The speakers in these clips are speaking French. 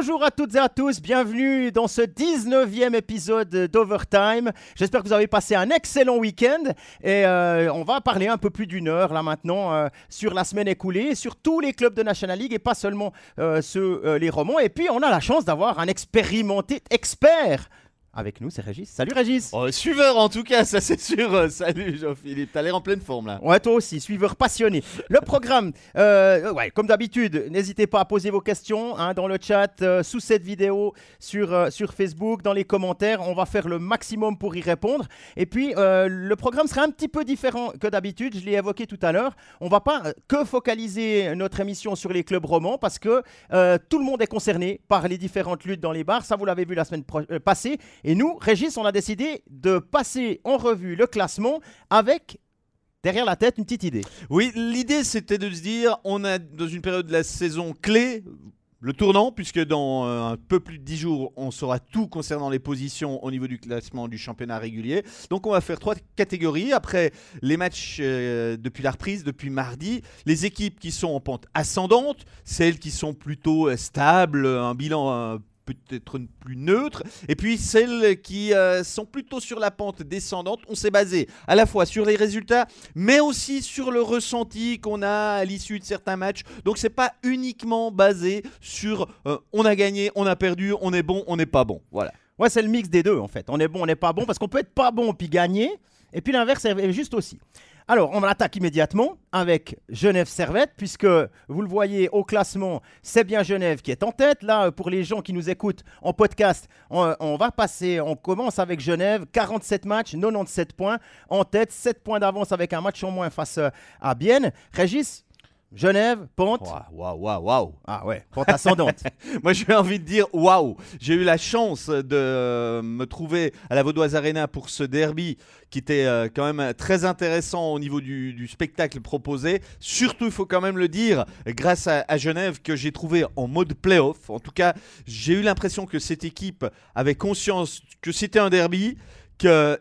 Bonjour à toutes et à tous, bienvenue dans ce 19e épisode d'Overtime. J'espère que vous avez passé un excellent week-end et euh, on va parler un peu plus d'une heure là maintenant euh, sur la semaine écoulée, sur tous les clubs de National League et pas seulement euh, ceux, les romans. Et puis on a la chance d'avoir un expérimenté expert avec nous, c'est Régis. Salut Régis Oh, suiveur en tout cas, ça c'est sûr. Euh, Salut Jean-Philippe, t'as l'air en pleine forme là. Ouais, toi aussi, suiveur passionné. Le programme, euh, ouais, comme d'habitude, n'hésitez pas à poser vos questions hein, dans le chat, euh, sous cette vidéo, sur, euh, sur Facebook, dans les commentaires. On va faire le maximum pour y répondre. Et puis, euh, le programme sera un petit peu différent que d'habitude. Je l'ai évoqué tout à l'heure. On va pas euh, que focaliser notre émission sur les clubs romans parce que euh, tout le monde est concerné par les différentes luttes dans les bars. Ça, vous l'avez vu la semaine euh, passée. Et nous, Régis, on a décidé de passer en revue le classement avec derrière la tête une petite idée. Oui, l'idée c'était de se dire, on a dans une période de la saison clé, le tournant, puisque dans euh, un peu plus de 10 jours, on saura tout concernant les positions au niveau du classement du championnat régulier. Donc on va faire trois catégories. Après les matchs euh, depuis la reprise, depuis mardi, les équipes qui sont en pente ascendante, celles qui sont plutôt euh, stables, un bilan... peut-être plus neutre, et puis celles qui euh, sont plutôt sur la pente descendante, on s'est basé à la fois sur les résultats, mais aussi sur le ressenti qu'on a à l'issue de certains matchs. Donc c'est pas uniquement basé sur euh, on a gagné, on a perdu, on est bon, on n'est pas bon. Voilà. Ouais, c'est le mix des deux en fait. On est bon, on n'est pas bon parce qu'on peut être pas bon puis gagner. Et puis l'inverse est juste aussi. Alors, on attaque immédiatement avec Genève Servette, puisque vous le voyez au classement, c'est bien Genève qui est en tête. Là, pour les gens qui nous écoutent en podcast, on, on va passer, on commence avec Genève, 47 matchs, 97 points en tête, 7 points d'avance avec un match en moins face à Bienne. Régis, Genève, pente. Waouh, waouh, waouh. Ah ouais, pente ascendante. Moi, j'ai envie de dire waouh. J'ai eu la chance de euh, me trouver à la Vaudoise Arena pour ce derby qui était euh, quand même très intéressant au niveau du, du spectacle proposé. Surtout, il faut quand même le dire, grâce à, à Genève que j'ai trouvé en mode playoff. En tout cas, j'ai eu l'impression que cette équipe avait conscience que c'était un derby qu'elle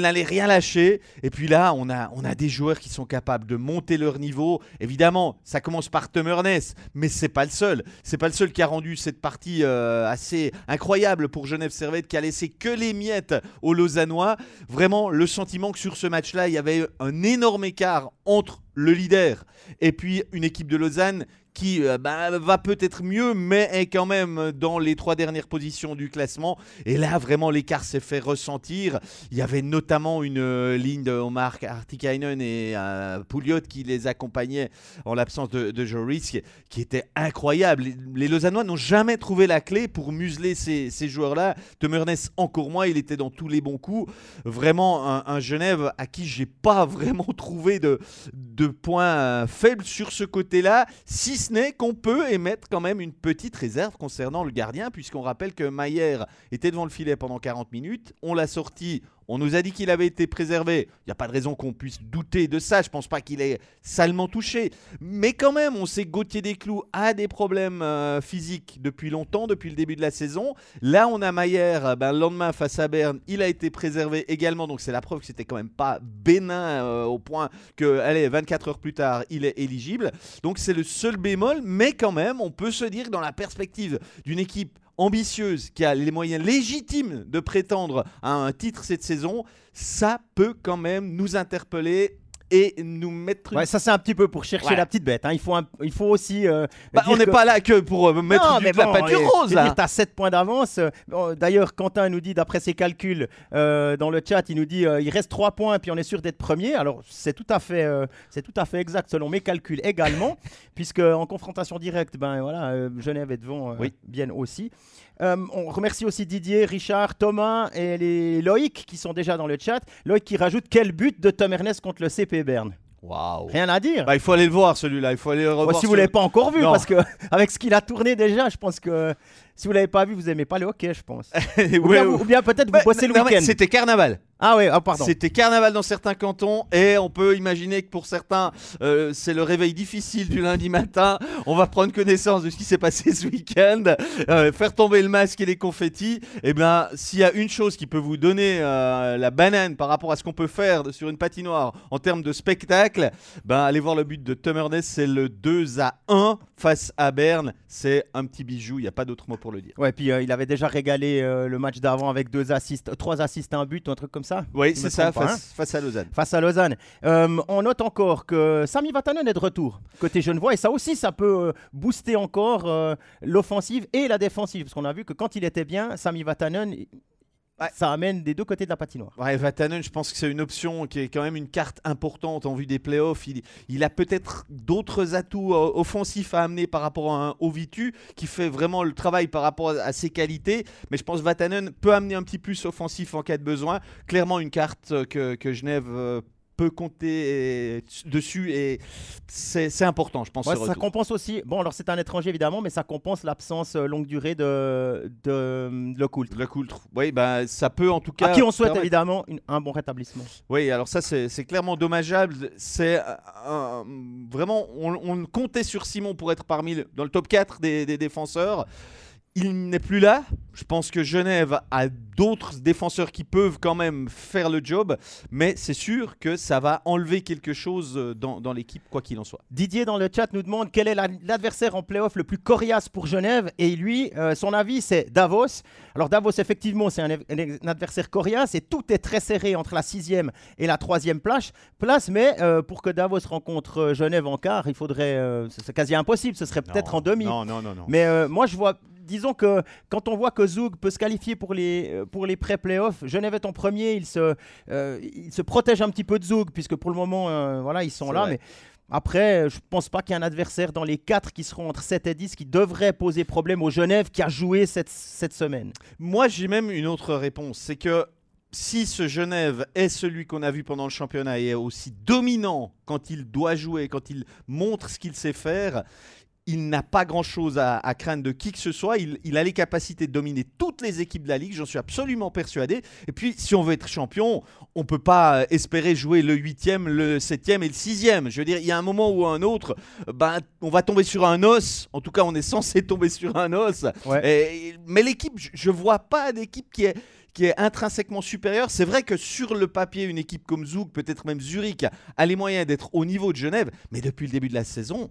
n'allait rien lâcher. Et puis là, on a, des joueurs qui sont capables de monter leur niveau. Évidemment, ça commence par Tom Ernest, mais c'est pas le seul. C'est pas le seul qui a rendu cette partie euh, assez incroyable pour Genève Servette, qui a laissé que les miettes aux Lausannois. Vraiment, le sentiment que sur ce match-là, il y avait un énorme écart entre le leader et puis une équipe de Lausanne qui euh, bah, va peut-être mieux, mais est quand même dans les trois dernières positions du classement. Et là, vraiment, l'écart s'est fait ressentir. Il y avait notamment une euh, ligne de Omar Artikainen et euh, Pouliot qui les accompagnaient en l'absence de, Joris, qui, était incroyable. Les, les Lausannois n'ont jamais trouvé la clé pour museler ces, joueurs-là. Tom Ernest, encore moins, il était dans tous les bons coups. Vraiment, un, Genève à qui j'ai pas vraiment trouvé de, de points faibles sur ce côté-là, si ce n'est qu'on peut émettre quand même une petite réserve concernant le gardien, puisqu'on rappelle que Mayer était devant le filet pendant 40 minutes, on l'a sorti, on nous a dit qu'il avait été préservé, il n'y a pas de raison qu'on puisse douter de ça, je pense pas qu'il est salement touché, mais quand même, on sait que Gauthier Desclous a des problèmes euh, physiques depuis longtemps, depuis le début de la saison, là on a Mayer, euh, ben, le lendemain face à Berne, il a été préservé également, donc c'est la preuve que c'était quand même pas bénin euh, au point que, allez, 24 heures plus tard, il est éligible. Donc c'est le seul bémol, mais quand même, on peut se dire que dans la perspective d'une équipe ambitieuse qui a les moyens légitimes de prétendre à un titre cette saison, ça peut quand même nous interpeller et nous mettre. Ouais, ça c'est un petit peu pour chercher la petite bête. hein. Il, faut un- il faut aussi. euh, Bah, on n'est que- pas là que pour euh, mettre Non, du- mais la peinture rose là. dire, t'as 7 points d'avance. Euh, D'ailleurs, Quentin nous dit, d'après ses calculs euh, dans le chat, il nous dit il reste 3 points, puis on est sûr d'être premier. Alors, c'est tout, à fait, c'est tout à fait exact selon mes calculs également, puisque en confrontation directe, ben, voilà, Genève est devant, Oui. bien aussi. Euh, on remercie aussi Didier, Richard, Thomas et les Loïc qui sont déjà dans le chat. Loïc qui rajoute quel but de Tom Ernest contre le CP Berne. Rien à dire. Bah, il faut aller le voir celui-là, il faut aller le revoir. Si vous l'avez pas encore vu, Non. parce que avec ce qu'il a tourné déjà, je pense que si vous l'avez pas vu, vous aimez pas le hockey, je pense. ou, bien, ouais. ou bien peut-être vous bossez le week-end. C'était carnaval. Ah oui, ah, pardon. C'était carnaval dans certains cantons et on peut imaginer que pour certains, euh, c'est le réveil difficile du lundi matin. On va prendre connaissance de ce qui s'est passé ce week-end, euh, faire tomber le masque et les confettis. Et bien, s'il y a une chose qui peut vous donner euh, la banane par rapport à ce qu'on peut faire sur une patinoire en termes de spectacle, ben allez voir le but de Tom Ernest, c'est le 2 à 1 face à Berne. C'est un petit bijou, il n'y a pas d'autre mot pour le dire. Ouais, puis euh, il avait déjà régalé euh, le match d'avant avec deux assists, trois assists, un but, un truc comme ça. Oui, c'est ça, pas, face, face à Lausanne. face à Lausanne. Euh, on note encore que Sami Vatanen est de retour côté Genevois et ça aussi, ça peut booster encore l'offensive et la défensive parce qu'on a vu que quand il était bien, Sami Vatanen, ça amène des deux côtés de la patinoire. Ouais, Vatanen, je pense que c'est une option qui est quand même une carte importante en vue des playoffs. Il, il a peut-être d'autres atouts euh, offensifs à amener par rapport à un Ovitu qui fait vraiment le travail par rapport à, à ses qualités. Mais je pense que Vatanen peut amener un petit plus offensif en cas de besoin. Clairement, une carte euh, que, que Genève euh, peut compter euh, dessus et c'est important, je pense. Ouais, ça compense aussi, bon alors c'est un étranger évidemment, mais ça compense l'absence euh, longue durée de, de, de Le Coultre. Le Coultre. Oui, bah, ça peut en tout cas. À qui on souhaite permettre- évidemment une- un bon rétablissement. Oui, alors ça, c'est clairement dommageable. C'est euh, vraiment, on, on comptait sur Simon pour être parmi le- dans le top 4 des, des défenseurs. Il n'est plus là. Je pense que Genève a d'autres défenseurs qui peuvent quand même faire le job, mais c'est sûr que ça va enlever quelque chose euh, dans, dans l'équipe, quoi qu'il en soit. Didier dans le chat nous demande quel est la- l'adversaire en playoff le plus coriace pour Genève et lui, euh, son avis c'est Davos. Alors Davos effectivement c'est un, un adversaire coriace et tout est très serré entre la sixième et la troisième place, place mais euh, pour que Davos rencontre Genève en quart, il faudrait, euh, c'est quasi impossible, ce serait peut-être en demi. Non, non, non, non. Mais moi, je vois, disons que quand on voit que Zug peut se qualifier pour les, euh, pour les pré-playoffs, Genève est en premier, il se, euh, il se protège un petit peu de Zug, puisque pour le moment, euh, voilà, ils sont là. vrai. Mais après, je pense pas qu'il y ait un adversaire dans les quatre qui seront entre 7 et 10 qui devrait poser problème au Genève qui a joué cette, cette semaine. Moi, j'ai même une autre réponse. C'est que si ce Genève est celui qu'on a vu pendant le championnat et est aussi dominant quand il doit jouer, quand il montre ce qu'il sait faire, il n'a pas grand-chose à, à craindre de qui que ce soit. Il, il a les capacités de dominer toutes les équipes de la Ligue, j'en suis absolument persuadé. Et puis, si on veut être champion, on ne peut pas euh, espérer jouer le 8e, le 7e et le 6e. Je veux dire, il y a un moment ou un autre, euh, ben, on va tomber sur un os. En tout cas, on est censé tomber sur un os. Et- mais l'équipe, je ne vois pas d'équipe qui est qui est intrinsèquement supérieure. C'est vrai que sur le papier, une équipe comme Zug, peut-être même Zurich, a les moyens d'être au niveau de Genève, mais depuis le début de la saison,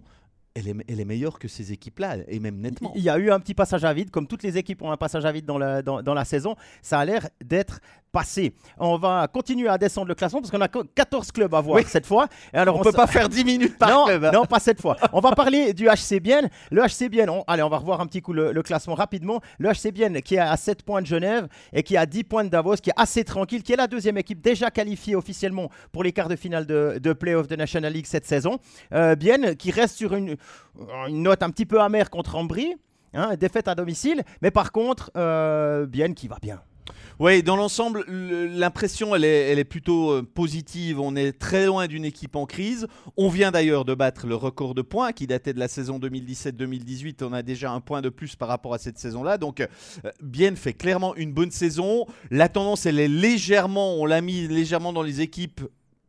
elle est, elle est meilleure que ces équipes-là, et même nettement. Il y a eu un petit passage à vide, comme toutes les équipes ont un passage à vide dans la, dans, dans la saison. Ça a l'air d'être passé. On va continuer à descendre le classement parce qu'on a que 14 clubs à voir Oui. cette fois. Et alors On on peut pas faire 10 minutes par non, club. hein. non, pas cette fois. On va parler du HC Bienne. Le HC Bienne, on- allez, on va revoir un petit coup le, le classement rapidement. Le HC Bienne qui est à 7 points de Genève et qui est à 10 points de Davos, qui est assez tranquille, qui est la deuxième équipe déjà qualifiée officiellement pour les quarts de finale de, de Playoff de National League cette saison. Euh, Bienne qui reste sur une, une note un petit peu amère contre Ambry. hein, défaite à domicile, mais par contre, euh, Bienne qui va bien. Oui, dans l'ensemble, le- l'impression, elle est, elle est plutôt euh, positive. On est très loin d'une équipe en crise. On vient d'ailleurs de battre le record de points qui datait de la saison 2017-2018. On a déjà un point de plus par rapport à cette saison-là. Donc, euh, Bienne fait clairement une bonne saison. La tendance, elle est légèrement, on l'a mis légèrement dans les équipes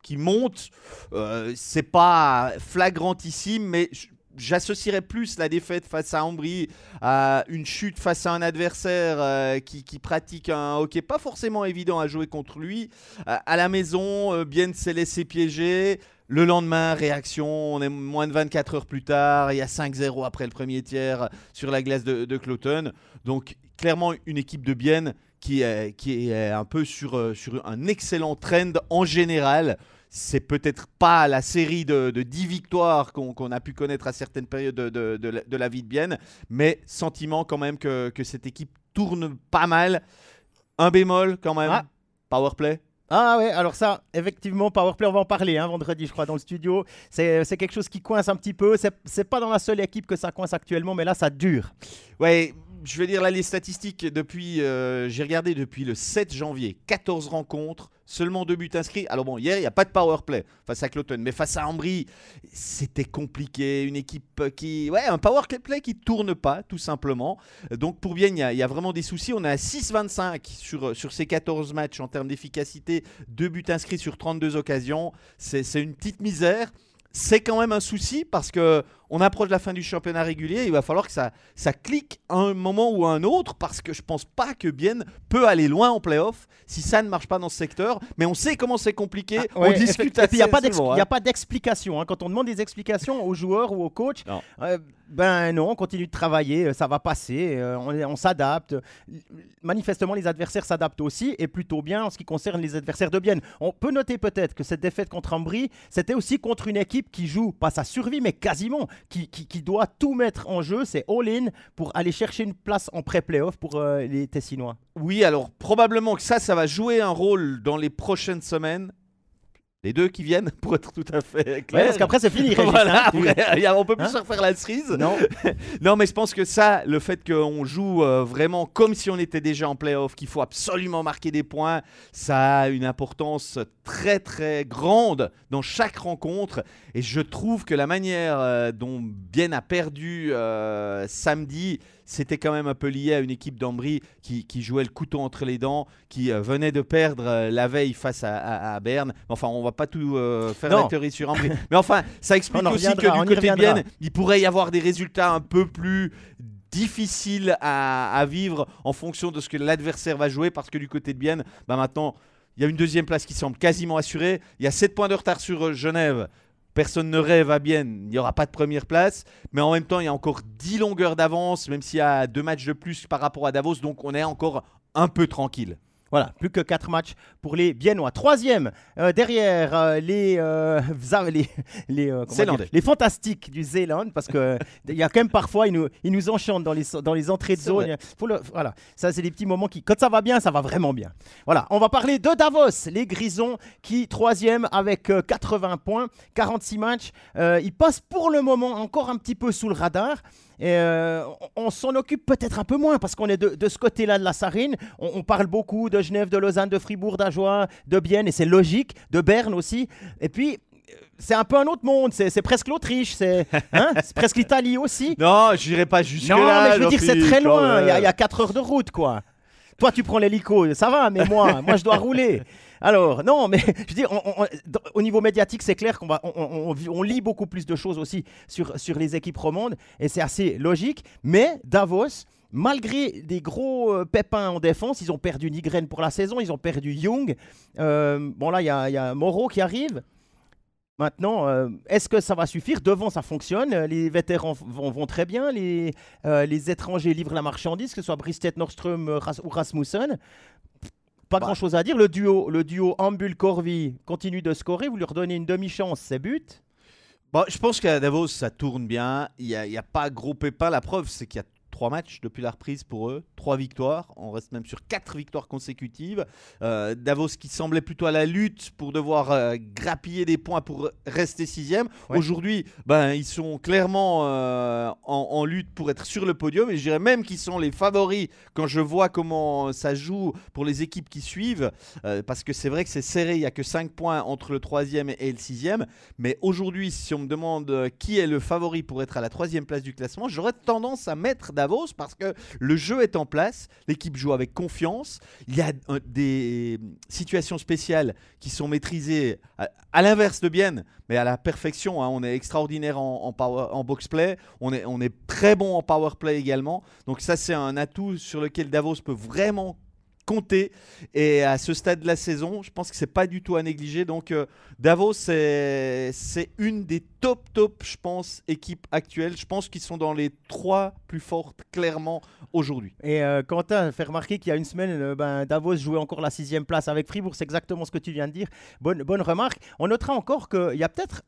qui montent. Euh, C'est pas flagrantissime, mais J'associerais plus la défaite face à Ambry à une chute face à un adversaire euh, qui, pratique un hockey pas forcément évident à jouer contre lui. Euh, à la maison, euh, Bienne s'est laissé piéger. Le lendemain, réaction, on est moins de 24 heures plus tard, il y a 5-0 après le premier tiers sur la glace de, Cloton. Donc clairement une équipe de Bienne qui est, un peu sur un excellent trend en général. C'est peut-être pas la série de, de 10 victoires qu'on a pu connaître à certaines périodes de, de- de la- de la vie de Bienne, mais sentiment quand même que, que cette équipe tourne pas mal. Un bémol quand même, Ah. powerplay. Ah ouais, alors ça, effectivement, Powerplay, on va en parler hein, vendredi, je crois, dans le studio. C'est quelque chose qui coince un petit peu. C'est c'est pas dans la seule équipe que ça coince actuellement, mais là, ça dure. Ouais, je vais dire là les statistiques depuis, euh, j'ai regardé depuis le 7 janvier, 14 rencontres, seulement deux buts inscrits. Alors bon, hier il n'y a pas de power play face à Cloton, mais face à Ambry, c'était compliqué, une équipe qui, ouais, un power play qui tourne pas tout simplement. Donc pour bien, il y, a- vraiment des soucis. On est à 6-25 sur sur ces 14 matchs en termes d'efficacité, deux buts inscrits sur 32 occasions. C'est une petite misère. C'est quand même un souci parce que on approche de la fin du championnat régulier. Il va falloir que ça, ça clique à un moment ou à un autre parce que je pense pas que Bien peut aller loin en playoff si ça ne marche pas dans ce secteur. Mais on sait comment c'est compliqué. Ah, ouais, on discute Et puis il n'y a assez pas y a hein. pas d'explication. hein. Quand on demande des explications aux joueurs ou aux coachs, Non. euh, ben non, on continue de travailler, euh, ça va passer, euh, on, on s'adapte. Manifestement, les adversaires s'adaptent aussi et plutôt bien en ce qui concerne les adversaires de Bienne. On peut noter peut-être que cette défaite contre Ambry, c'était aussi contre une équipe qui joue pas sa survie, mais quasiment, qui, qui- qui doit tout mettre en jeu, c'est all-in pour aller chercher une place en pré-playoff pour euh, les Tessinois. Oui, alors probablement que ça, ça va jouer un rôle dans les prochaines semaines. Les deux qui viennent, pour être tout à fait Ouais, clair. parce qu'après, c'est fini, Régis, Voilà, hein. Après, a- on peut plus Hein refaire la cerise. Non, Non, mais je pense que ça, le fait qu'on joue euh, vraiment comme si on était déjà en playoff, qu'il faut absolument marquer des points, ça a une importance très très grande dans chaque rencontre. Et je trouve que la manière euh, dont Bien a perdu euh, samedi, c'était quand même un peu lié à une équipe d'Ambry qui, qui jouait le couteau entre les dents, qui euh, venait de perdre la veille face à, à- à Berne. Enfin, on va pas tout faire la théorie sur Ambry. mais enfin, ça explique aussi que du côté de. Bienne, il pourrait y avoir des résultats un peu plus difficiles à, à vivre en fonction de ce que l'adversaire va jouer parce que du côté de Bienne, bah maintenant, il y a une deuxième place qui semble quasiment assurée. Il y a 7 points de retard sur euh, Genève. Personne ne rêve à Bienne, il n'y aura pas de première place, mais en même temps, il y a encore 10 longueurs d'avance, même s'il y a deux matchs de plus par rapport à Davos, donc on est encore un peu tranquille. Voilà, plus que 4 matchs pour les Biennois. Troisième, euh, derrière euh, les, euh, les, les, dire, les fantastiques du Zéland, parce que il y a quand même parfois, ils nous, ils nous enchantent dans les, dans les entrées de zone. Faut le- voilà, ça c'est des petits moments qui, quand ça va bien, ça va vraiment bien. Voilà, on va parler de Davos, les Grisons, qui troisième avec euh, 80 points, 46 matchs. Ils passent pour le moment encore un petit peu sous le radar. Et euh, on s'en occupe peut-être un peu moins parce qu'on est de, de ce côté-là de la Sarine. On, on parle beaucoup de Genève, de Lausanne, de Fribourg, d'Ajoie, de Bienne, et c'est logique, de Berne aussi. Et puis, euh, c'est un peu un autre monde, c'est presque l'Autriche, c'est hein, c'est presque l'Italie aussi. Non, je n'irai pas jusque Non, là. mais je veux dire, c'est très loin, il y, a- il y a même. 4 heures de route, quoi. Toi, tu prends l'hélico, ça va, mais moi, moi, je dois rouler. Alors, non, mais je dans- au niveau médiatique, c'est clair qu'on va, on, lit beaucoup plus de choses aussi sur, les équipes romandes, et c'est assez logique. Mais Davos, malgré des gros euh, pépins en défense, ils ont perdu Nigren pour la saison, ils ont perdu Young. Euh, bon, là, il y a, Moreau qui arrive. Maintenant, euh, est-ce que ça va suffire? Devant, ça fonctionne. Les vétérans vont, très bien. Les, les étrangers livrent la marchandise, que ce soit Bristet, Nordström ou Rasmussen. Pas Bah. grand-chose à dire. Le duo, le duo Ambul-Corvi continue de scorer. Vous lui redonnez une demi-chance, c'est but? Bon, je pense qu'à Davos, ça tourne bien. Il n'y a, a pas gros pépin. La preuve, c'est qu'il y a trois matchs depuis la reprise pour eux. Trois victoires. On reste même sur quatre victoires consécutives. Euh, Davos qui semblait plutôt à la lutte pour devoir euh, grappiller des points pour rester sixième. Ouais. Aujourd'hui, ben, ils sont clairement euh, en, en lutte pour être sur le podium. Et je dirais même qu'ils sont les favoris quand je vois comment ça joue pour les équipes qui suivent. Euh, parce que c'est vrai que c'est serré. Il n'y a que 5 points entre le troisième et le sixième. Mais aujourd'hui, si on me demande qui est le favori pour être à la troisième place du classement, j'aurais tendance à mettre Davos parce que le jeu est en place, l'équipe joue avec confiance, il y a des situations spéciales qui sont maîtrisées à, l'inverse de Bienne, mais à la perfection. hein. On est extraordinaire en, en, power- en box play, on est, on est très bon en power play également. Donc ça, c'est un atout sur lequel Davos peut vraiment compter. Et à ce stade de la saison, je pense que c'est pas du tout à négliger. Donc euh, Davos, c'est une des top, top, je pense, équipes actuelles. Je pense qu'ils sont dans les trois plus fortes, clairement, aujourd'hui. Et euh, Quentin fait remarquer qu'il y a une semaine, euh, ben, Davos jouait encore la sixième place avec Fribourg. C'est exactement ce que tu viens de dire. Bonne, bonne remarque. On notera encore qu'il y a peut-être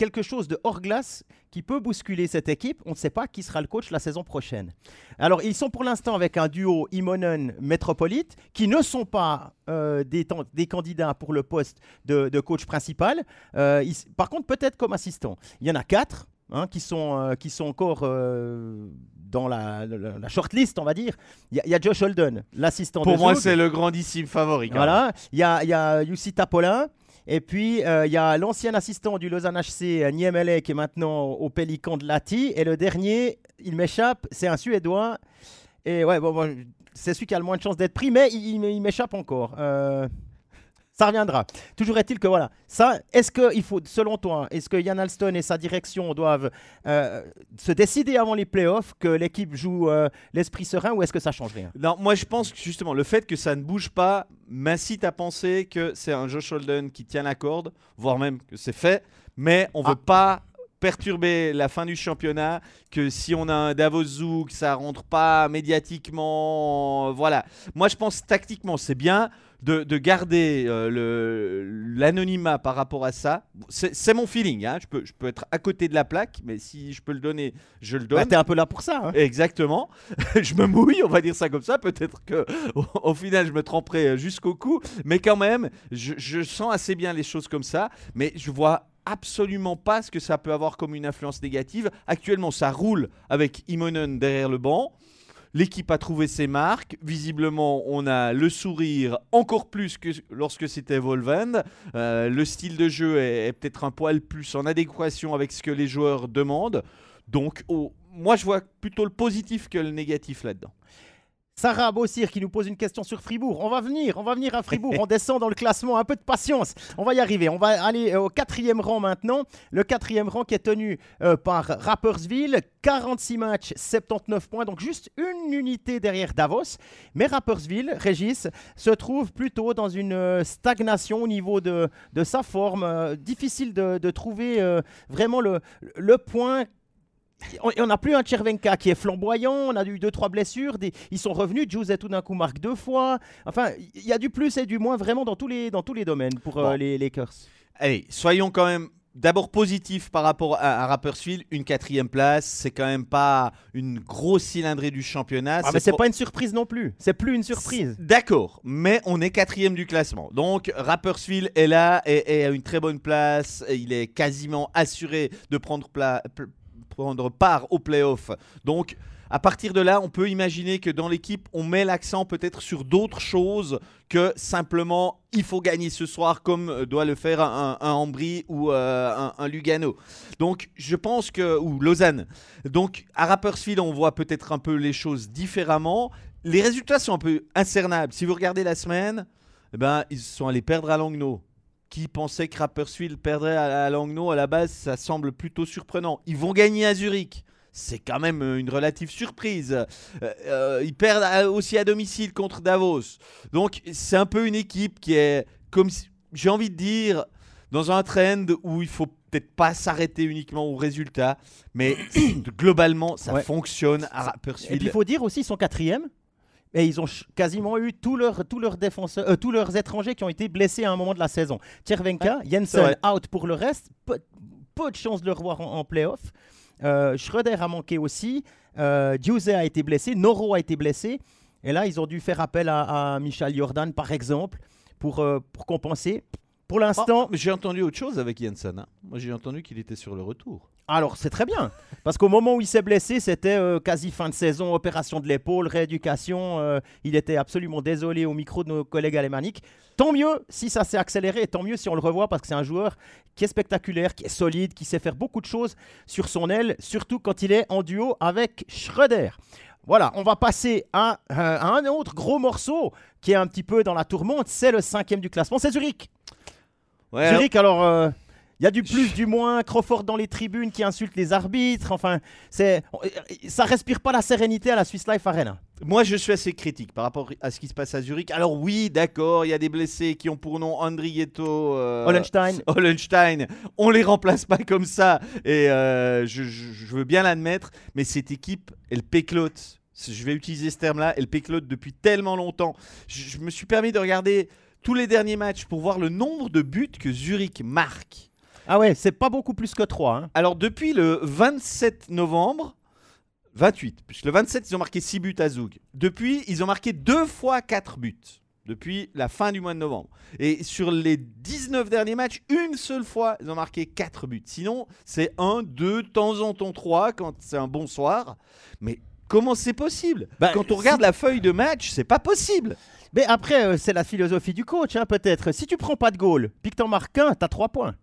quelque chose de hors glace qui peut bousculer cette équipe. On ne sait pas qui sera le coach la saison prochaine. Alors, ils sont pour l'instant avec un duo Imonen-Métropolite qui ne sont pas euh, des, candidats pour le poste de, de coach principal. Euh, ils- par contre, peut-être comme assistant. Il y en a quatre. hein, qui, sont, euh, qui sont encore euh, dans la, la, on va dire, il y, a- il y a Josh Holden, l'assistant Pour de moi, c'est le grandissime favori. Voilà, il y a, y a Tapolin. Et puis, euh, il y a l'ancien assistant du Lausanne HC, euh, Niemele, qui est maintenant au Pélican de Lati. Et le dernier, il m'échappe, c'est un Suédois. Et ouais, bon, c'est celui qui a le moins de chances d'être pris, mais il m'échappe encore. Euh, ça reviendra. Toujours est-il que voilà, ça, est-ce qu'il faut, selon toi, est-ce que Yann Alston et sa direction doivent euh, se décider avant les playoffs que l'équipe joue euh, l'esprit serein ou est-ce que ça change rien? Non, moi je pense que justement le fait que ça ne bouge pas m'incite à penser que c'est un Josh Holden qui tient la corde, voire même que c'est fait, mais on Ah. veut pas perturber la fin du championnat, que si on a un Davos Zouk, ça rentre pas médiatiquement, voilà. Moi je pense tactiquement c'est bien de, de garder euh, l'anonymat par rapport à ça. C'est mon feeling, hein. je, peux, je peux être à côté de la plaque, mais si je peux le donner, je le donne. bah, T'es un peu là pour ça. hein. Exactement. je me mouille, on va dire ça comme ça. Peut-être que au, au final, je me tromperai euh, jusqu'au cou. Mais quand même, je, je sens assez bien les choses comme ça. Mais je vois absolument pas ce que ça peut avoir comme une influence négative. Actuellement, ça roule avec Imonen derrière le banc. L'équipe a trouvé ses marques. Visiblement, on a le sourire encore plus que lorsque c'était Volvend. Euh, le style de jeu est, peut-être un poil plus en adéquation avec ce que les joueurs demandent. Donc, oh, moi, je vois plutôt le positif que le négatif là-dedans. Sarah Bossir qui nous pose une question sur Fribourg. On va venir, on va venir à Fribourg. on descend dans le classement. Un peu de patience. On va y arriver. On va aller euh, au quatrième rang maintenant. Le quatrième rang qui est tenu euh, par Rapperswil. 46 matchs, 79 points. Donc juste une unité derrière Davos. Mais Rapperswil, Régis, se trouve plutôt dans une euh, stagnation au niveau de, sa forme. Difficile de, trouver vraiment le, le point on- et n'a plus un Chervenka qui est flamboyant, on a eu deux trois blessures, des- ils sont revenus, Jose tout d'un coup marque deux fois. Enfin, il y a du plus et du moins vraiment dans tous les, dans tous les domaines pour euh, Bon. les Lakers. Allez, soyons quand même d'abord positifs par rapport à, à Rapperswil. Une quatrième place, c'est quand même pas une grosse cylindrée du championnat. Ah, mais c'est pas une surprise non plus, c'est plus une surprise. D'accord, mais on est quatrième du classement. Donc Rapperswil est là et est à une très bonne place. Et Il est quasiment assuré de prendre, pla- pl- prendre part au playoff. Donc à partir de là, on peut imaginer que dans l'équipe, on met l'accent peut-être sur d'autres choses que simplement il faut gagner ce soir comme euh, doit le faire un, un Ambry ou euh, un, Lugano. Donc je pense que ou Lausanne. Donc à Rapperswil, on voit peut-être un peu les choses différemment. Les résultats sont un peu incernables. Si vous regardez la semaine, eh ben ils sont allés perdre à Langnau. Qui pensait que Rapperswil perdrait à, à Langnau à la base, ça semble plutôt surprenant. Ils vont gagner à Zurich. C'est quand même euh, une relative surprise. Euh, euh, ils perdent à- aussi à domicile contre Davos. Donc c'est un peu une équipe qui est comme j'ai envie de dire dans un trend où il faut peut-être pas s'arrêter uniquement au résultat, mais globalement ça Ouais. fonctionne à Et puis il Rapperswil. faut dire aussi, sont quatrième. Et ils ont quasiment eu tous leurs, tous leurs défenseurs, euh, tous leurs étrangers qui ont été blessés à un moment de la saison. Tchervenka, Jensen out pour le reste. Peu, peu de chance de le revoir en, en playoff. Euh, Schröder a manqué aussi. Euh, Giuse a été blessé. Noro a été blessé. Et là, ils ont dû faire appel à, à Michel Jordan, par exemple, pour, euh, pour compenser. Pour l'instant, Oh, mais j'ai entendu autre chose avec Jensen. hein. Moi j'ai entendu qu'il était sur le retour. Alors c'est très bien. Parce qu'au moment où il s'est blessé, c'était euh, quasi fin de saison, opération de l'épaule, rééducation. euh, il était absolument désolé au micro de nos collègues alémaniques. Tant mieux si ça s'est accéléré, et tant mieux si on le revoit, parce que c'est un joueur qui est spectaculaire, qui est solide, qui sait faire beaucoup de choses sur son aile, surtout quand il est en duo avec Schröder. Voilà, on va passer à, euh, à un autre gros morceau qui est un petit peu dans la tourmente, c'est le cinquième du classement, c'est Zurich. Ouais, Zurich, alors, il y a du plus, du moins. Crawford dans les tribunes qui insulte les arbitres. Enfin, c'est, ça respire pas la sérénité à la Swiss Life Arena. Moi, je suis assez critique par rapport à ce qui se passe à Zurich. Alors oui, d'accord, il y a des blessés qui ont pour nom Andrietto, euh, Hollenstein, Hollenstein. On les remplace pas comme ça, et euh, je, je- je veux bien l'admettre. Mais cette équipe, elle péclote. Je vais utiliser ce terme-là. Elle péclote depuis tellement longtemps. Je, je me suis permis de regarder tous les derniers matchs pour voir le nombre de buts que Zurich marque. Ah ouais, c'est pas beaucoup plus que 3. Alors depuis le 27 novembre, 28, puisque le 27 ils ont marqué 6 buts à Zoug. Depuis, ils ont marqué deux fois 4 buts. Depuis la fin du mois de novembre. Et sur les 19 derniers matchs, une seule fois, ils ont marqué 4 buts. Sinon, c'est 1, 2, de temps en temps 3 quand c'est un bon soir. Mais Comment c'est possible? Bah, Quand on regarde la feuille de match, c'est pas possible. Mais après, euh, c'est la philosophie du coach, hein, peut-être. Si tu prends pas de goal, puis que t'en marques un, t'as 3 points.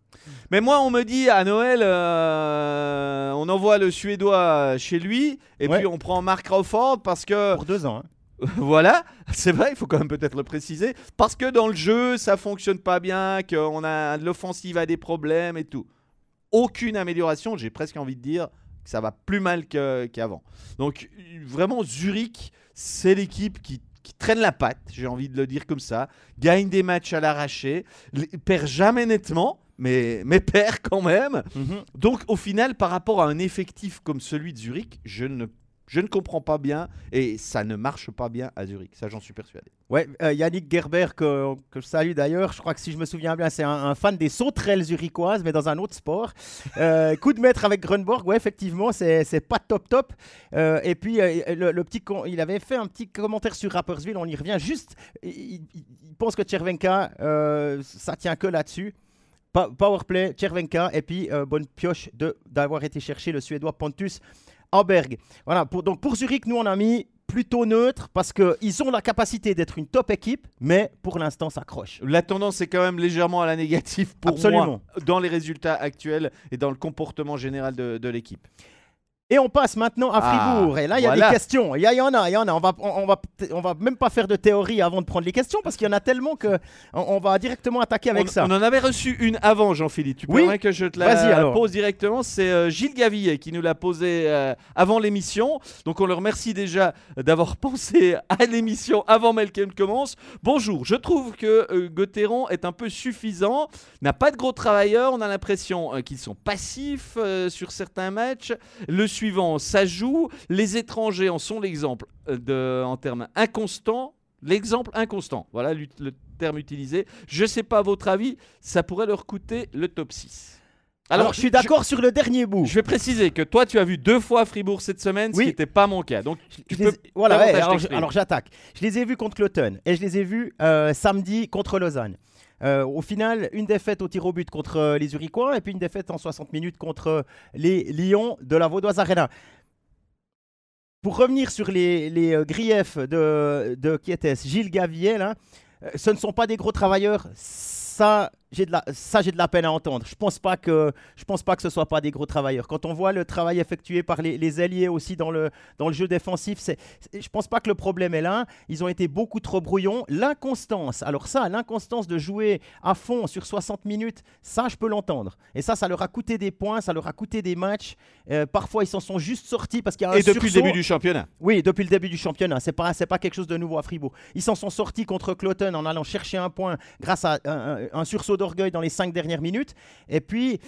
Mais moi, on me dit à Noël, euh, on envoie le Suédois chez lui, et Ouais. puis on prend Mark Crawford parce que Pour deux ans. hein. voilà, c'est vrai, il faut quand même peut-être le préciser, parce que dans le jeu, ça fonctionne pas bien, qu'on a l'offensive a des problèmes et tout. Aucune amélioration, j'ai presque envie de dire que ça va plus mal qu'avant. Donc vraiment, Zurich, c'est l'équipe qui, qui traîne la patte, j'ai envie de le dire comme ça, gagne des matchs à l'arraché, perd jamais nettement, mais, mais perd quand même. Mhm. Donc au final, par rapport à un effectif comme celui de Zurich, je ne, je ne comprends pas bien et ça ne marche pas bien à Zurich. Ça, j'en suis persuadé. Ouais, euh, Yannick Gerber, que, que je salue d'ailleurs, je crois que si je me souviens bien, c'est un, un fan des sauterelles zurichoises, mais dans un autre sport. Euh, coup de maître avec Grunborg, ouais, effectivement, c'est c'est pas top top. Euh, et puis, le, le petit con- il avait fait un petit commentaire sur Rapperswil, on y revient juste. Il, il- pense que Chervenka, euh, ça tient que là-dessus. Powerplay, Chervenka, et puis euh, bonne pioche de- d'avoir été chercher le Suédois Pontus Aberg. Voilà, pour, donc pour Zurich, nous on a mis plutôt neutre parce qu'ils ont la capacité d'être une top équipe, mais pour l'instant ça croche. La tendance est quand même légèrement à la négative pour Absolument. moi dans les résultats actuels et dans le comportement général de, de l'équipe. Et on passe maintenant à Ah, Fribourg. et là, il y a voilà. des questions. Il y, en a, il y en a. On va, on, on va, on va même pas faire de théorie avant de prendre les questions parce qu'il y en a tellement que on, on va directement attaquer avec on, ça. on en avait reçu une avant, Jean-Philippe. Tu Oui. que je te la pose directement. C'est euh, Gilles Gavillet qui nous l'a posée euh, avant l'émission. Donc on le remercie déjà d'avoir pensé à l'émission avant même qu'elle commence. Bonjour, je trouve que euh, Gauthieron est un peu suffisant. N'a pas de gros travailleurs. On a l'impression euh, qu'ils sont passifs sur certains matchs. Le suivant, ça joue. Les étrangers en sont l'exemple euh, de, en termes inconstants. L'exemple inconstant, voilà le terme utilisé. Je sais pas votre avis, ça pourrait leur coûter le top 6. Alors, je suis d'accord sur le dernier bout. Je vais préciser que toi, tu as vu deux fois Fribourg cette semaine, ce Oui. qui n'était pas mon cas. Donc, tu les- peux voilà, ouais, alors j'attaque. Je les ai vus contre Cloton et je les ai vus euh, samedi contre Lausanne. Euh, au final, une défaite au tir au but contre euh, les Uriquois et puis une défaite en 60 minutes contre euh, les Lions de la Vaudoise Arena. Pour revenir sur les, griefs de, de qui était-ce? Gilles Gaviel, hein, ce ne sont pas des gros travailleurs. Ça, de la, ça, j'ai de la peine à entendre. Je pense pas que, je pense pas que ce soit pas des gros travailleurs. Quand on voit le travail effectué par les, les ailiers aussi dans le, dans le jeu défensif, c'est, je pense pas que le problème est là. Ils ont été beaucoup trop brouillons. L'inconstance, alors ça, l'inconstance de jouer à fond sur 60 minutes, ça, je peux l'entendre. Et ça, ça leur a coûté des points, ça leur a coûté des matchs. Euh, parfois, ils s'en sont juste sortis parce qu'il y a un Et depuis le sursaut. début du championnat. Oui, depuis le début du championnat. C'est pas, c'est pas quelque chose de nouveau à Fribourg. Ils s'en sont sortis contre Cloton en allant chercher un point grâce à un, un- un d'orgueil dans les cinq dernières minutes. Et puis,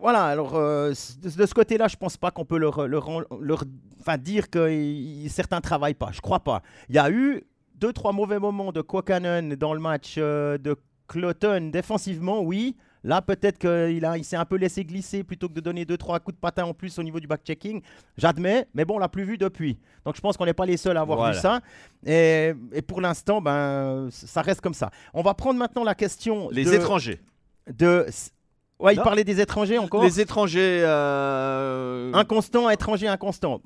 voilà. Alors, euh, de, ce côté-là, je pense pas qu'on peut leur, leur, enfin, dire que certains travaillent pas. Je crois pas. Il y a eu deux, trois mauvais moments de Quakanen dans le match euh, de Cloton défensivement, oui. Là, peut-être qu'il il s'est un peu laissé glisser plutôt que de donner deux, trois coups de patin en plus au niveau du back-checking. J'admets, mais bon, on l'a plus vu depuis. Donc, je pense qu'on n'est pas les seuls à avoir Voilà. vu ça. Et, et pour l'instant, ben, ça reste comme ça. On va prendre maintenant la question Les de, étrangers. de- Ouais, il parlait des étrangers encore. Les étrangers. euh, Inconstant, étranger, inconstant.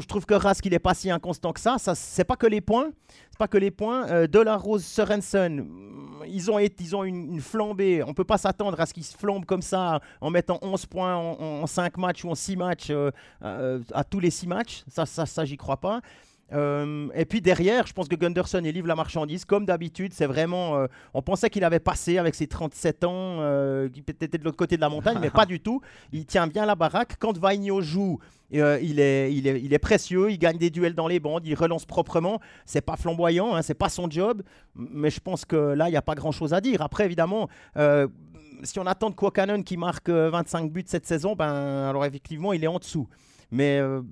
Je trouve que Rask, il est pas si inconstant que ça. ça c'est pas que les points. C'est pas que les points. Euh, De la Rose, Sorensen, hmm, ils ont, été, ils ont une, une flambée. On peut pas s'attendre à ce qu'ils se flambent comme ça en mettant 11 points en, 5 matchs ou en 6 matchs euh, euh, à tous les 6 matchs. Ça, ça, ça j'y crois pas. Euh, et puis derrière, je pense que Gunderson il livre la marchandise comme d'habitude. C'est vraiment. euh, on pensait qu'il avait passé avec ses 37 ans, euh, qu'il était de l'autre côté de la montagne, mais pas du tout. Il tient bien la baraque. Quand Vainio joue, il, est, il, est, il est précieux. Il gagne des duels dans les bandes. Il relance proprement. C'est pas flamboyant, hein, c'est pas son job. Mais je pense que là, il n'y a pas grand chose à dire. Après, évidemment. si on attend de Quacanon qui marque euh, 25 buts cette saison, ben alors effectivement il est en dessous. Mais euh,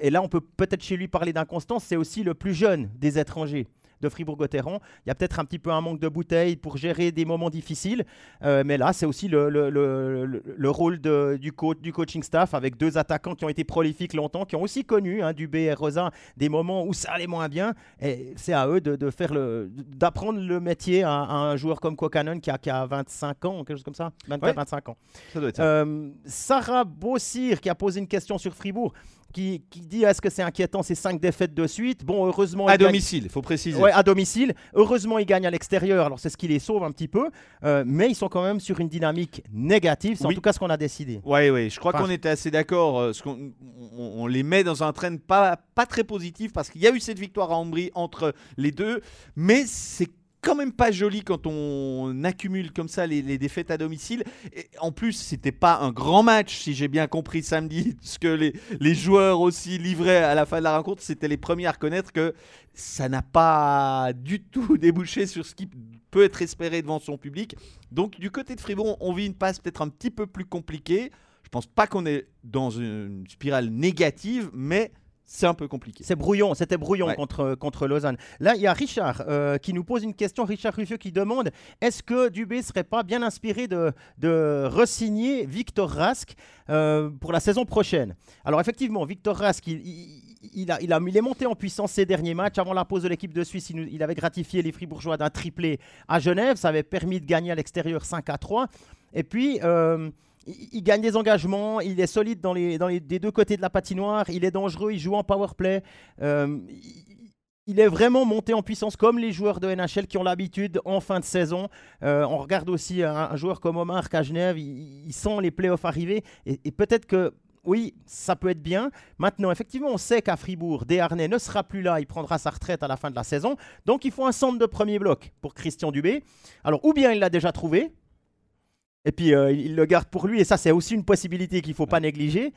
et là, on peut peut-être chez lui parler d'inconstance. C'est aussi le plus jeune des étrangers de Fribourg-Gotteron. Il y a peut-être un petit peu un manque de bouteilles pour gérer des moments difficiles. Euh, mais là, c'est aussi le, le- le- le- le rôle de- du, co- du coaching staff avec deux attaquants qui ont été prolifiques longtemps, qui ont aussi connu, hein, Dubé et Rosa, des moments où ça allait moins bien. Et c'est à eux de, de faire le, d'apprendre le métier à, à un joueur comme Kokanen qui a, qui a 25 ans, quelque chose comme ça, 24-25 ans. Ça doit être ça. Euh, Sarah Bossir qui a posé une question sur Fribourg. Qui, qui dit est-ce que c'est inquiétant ces cinq défaites de suite? Bon, heureusement. À domicile, il faut préciser. Ouais, à domicile. Heureusement, ils gagnent à l'extérieur, alors c'est ce qui les sauve un petit peu. Euh, mais ils sont quand même sur une dynamique négative. C'est en Oui. tout cas ce qu'on a décidé. Ouais, ouais, je crois Enfin, qu'on était assez d'accord. euh, on les met dans un train pas, pas très positif parce qu'il y a eu cette victoire à Ambry entre les deux, mais c'est quand même pas joli quand on accumule comme ça les, défaites à domicile. Et en plus, c'était pas un grand match, si j'ai bien compris samedi, ce que les, les joueurs aussi livraient à la fin de la rencontre. C'était les premiers à reconnaître que ça n'a pas du tout débouché sur ce qui peut être espéré devant son public. Donc, du côté de Fribourg, on vit une passe peut-être un petit peu plus compliquée. Je pense pas qu'on est dans une spirale négative, mais c'est un peu compliqué. C'est brouillon, c'était brouillon Ouais. contre, contre Lausanne. Là, il y a Richard euh, qui nous pose une question, Richard Ruffieux qui demande est-ce que Dubé serait pas bien inspiré de, de resigner Victor Rask euh, pour la saison prochaine? Alors effectivement, Victor Rask, il, il- il a, il, a, il est monté en puissance ces derniers matchs. Avant la pause de l'équipe de Suisse, il avait gratifié les Fribourgeois d'un triplé à Genève. Ça avait permis de gagner à l'extérieur 5 à 3. Et puis... euh, il gagne des engagements, il est solide dans les, dans les des deux côtés de la patinoire, il est dangereux, il joue en power play. Euh, il- est vraiment monté en puissance comme les joueurs de NHL qui ont l'habitude en fin de saison. Euh, on regarde aussi un, joueur comme Omar à il sent les playoffs arriver et, et peut-être que oui, ça peut être bien. Maintenant, effectivement, on sait qu'à Fribourg, Desharnais ne sera plus là, il prendra sa retraite à la fin de la saison. Donc il faut un centre de premier bloc pour Christian Dubé. Alors, ou bien il l'a déjà trouvé, et puis euh, il le garde pour lui, et ça c'est aussi une possibilité qu'il ne faut pas négliger.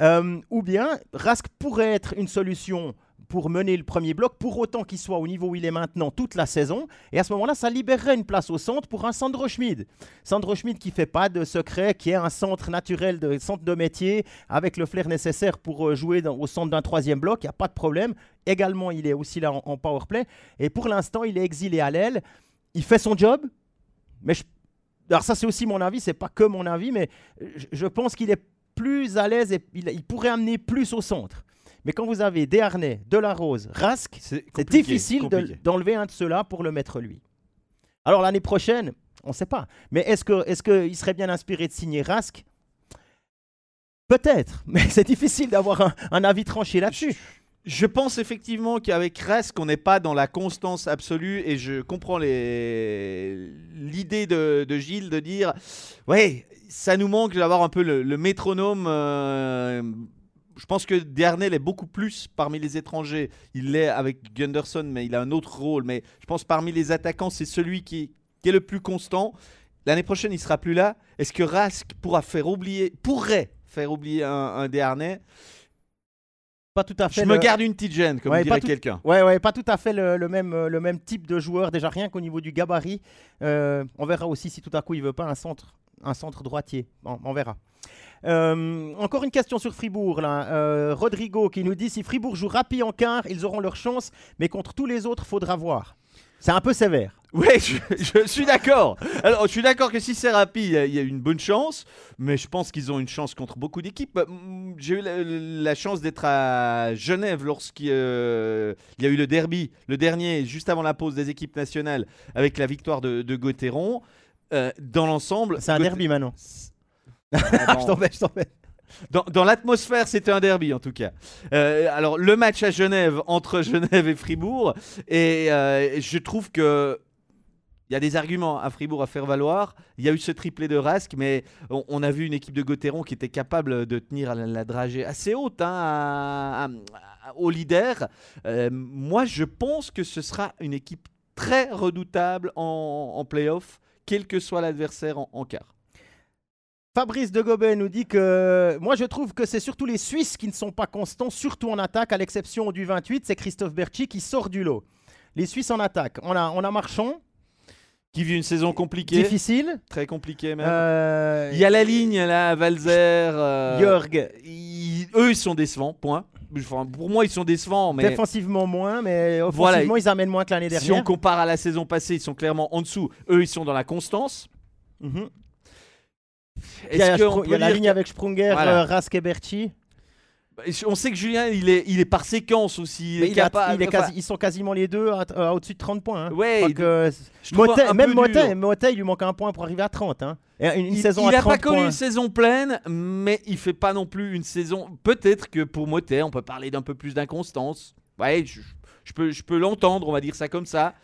Euh, ou bien Rask pourrait être une solution pour mener le premier bloc, pour autant qu'il soit au niveau où il est maintenant toute la saison. Et à ce moment-là, ça libérerait une place au centre pour un Sandro Schmid. Sandro Schmid qui fait pas de secret, qui est un centre naturel, de centre de métier, avec le flair nécessaire pour euh, jouer dans- au centre d'un troisième bloc, il n'y a pas de problème. Également, il est aussi là en, en power play. Et pour l'instant, il est exilé à l'aile. Il fait son job, mais je- alors ça c'est aussi mon avis, c'est pas que mon avis, mais je, je pense qu'il est plus à l'aise et il, il pourrait amener plus au centre. Mais quand vous avez Desharnais, Delarose, Rask, C'est difficile de- d'enlever un de ceux-là pour le mettre lui. Alors l'année prochaine, on ne sait pas. Mais est-ce que qu'il serait bien inspiré de signer Rask Peut-être, mais c'est difficile d'avoir un, un avis tranché là-dessus. Je pense effectivement qu'avec Rask, on n'est pas dans la constance absolue et je comprends l'idée de, Gilles de dire ouais, ça nous manque d'avoir un peu le, métronome. euh, je pense que Dernel est beaucoup plus parmi les étrangers. Il l'est avec Gunderson, mais il a un autre rôle. Mais je pense parmi les attaquants, c'est celui qui, est le plus constant. L'année prochaine, il sera plus là. Est-ce que Rask pourra faire oublier, pourrait faire oublier un, un Desharnais Pas tout à fait. Je me le- garde une petite gêne, comme Ouais, dirait tout- quelqu'un. Ouais, ouais, pas tout à fait le, le même, euh, le même type de joueur. Déjà rien qu'au niveau du gabarit. Euh, on verra aussi si tout à coup il veut pas un centre, un centre droitier. On, on verra. Euh, encore une question sur Fribourg. Là. Euh, Rodrigo qui nous dit si Fribourg joue rapide en quart, ils auront leur chance, mais contre tous les autres, faudra voir. C'est un peu sévère. Ouais, je, je suis d'accord. Alors, je suis d'accord que si c'est rapide, il y a- une bonne chance, mais je pense qu'ils ont une chance contre beaucoup d'équipes. Bah, mm, J'ai eu la, la chance d'être à Genève lorsqu'il euh, y a eu le derby, le dernier, juste avant la pause des équipes nationales, avec la victoire de, de Gauthieron. Euh, dans l'ensemble, C'est un derby maintenant. Ah, je t'embête, je t'embête. Dans, l'atmosphère, c'était un derby en tout cas. Euh, alors, le match à Genève, entre Genève et Fribourg, et euh, je trouve que. Il y a des arguments à Fribourg à faire valoir. Il y a eu ce triplé de Rask, mais on, a vu une équipe de Gauthieron qui était capable de tenir la, la dragée assez haute hein, au leader. Euh, moi, je pense que ce sera une équipe très redoutable en, en playoff, quel que soit l'adversaire en quart. Fabrice de Gobet nous dit que moi je trouve que c'est surtout les Suisses qui ne sont pas constants, surtout en attaque, à l'exception du 28, c'est Christophe Berchi qui sort du lot. Les Suisses en attaque. On a, on a Marchand, Qui vit une saison compliquée, difficile. très compliquée même. Euh, Il y a la ligne là, Valzer, euh, Jörg, ils- eux ils sont décevants, point. Enfin, pour moi ils sont décevants, mais défensivement moins, mais Voilà, offensivement ils amènent moins que l'année si on dernière. compare à la saison passée, ils sont clairement en dessous. Eux ils sont dans la constance. Mhm. Il y a, il y a la ligne avec Sprunger, Voilà. euh, Rask et Berchi. On sait que Julien, il est, il est par séquence aussi. Mais il est pas, il est quasi, ils sont quasiment les deux à, au-dessus de 30 points. Hein. Ouais. même Motet, il lui manque un point pour arriver à 30. Hein. une, il, saison il pas connu une saison pleine, mais il fait pas non plus une saison. Peut-être que pour Motet, on peut parler d'un peu plus d'inconstance. Ouais, je, je peux, je peux l'entendre, on va dire ça comme ça.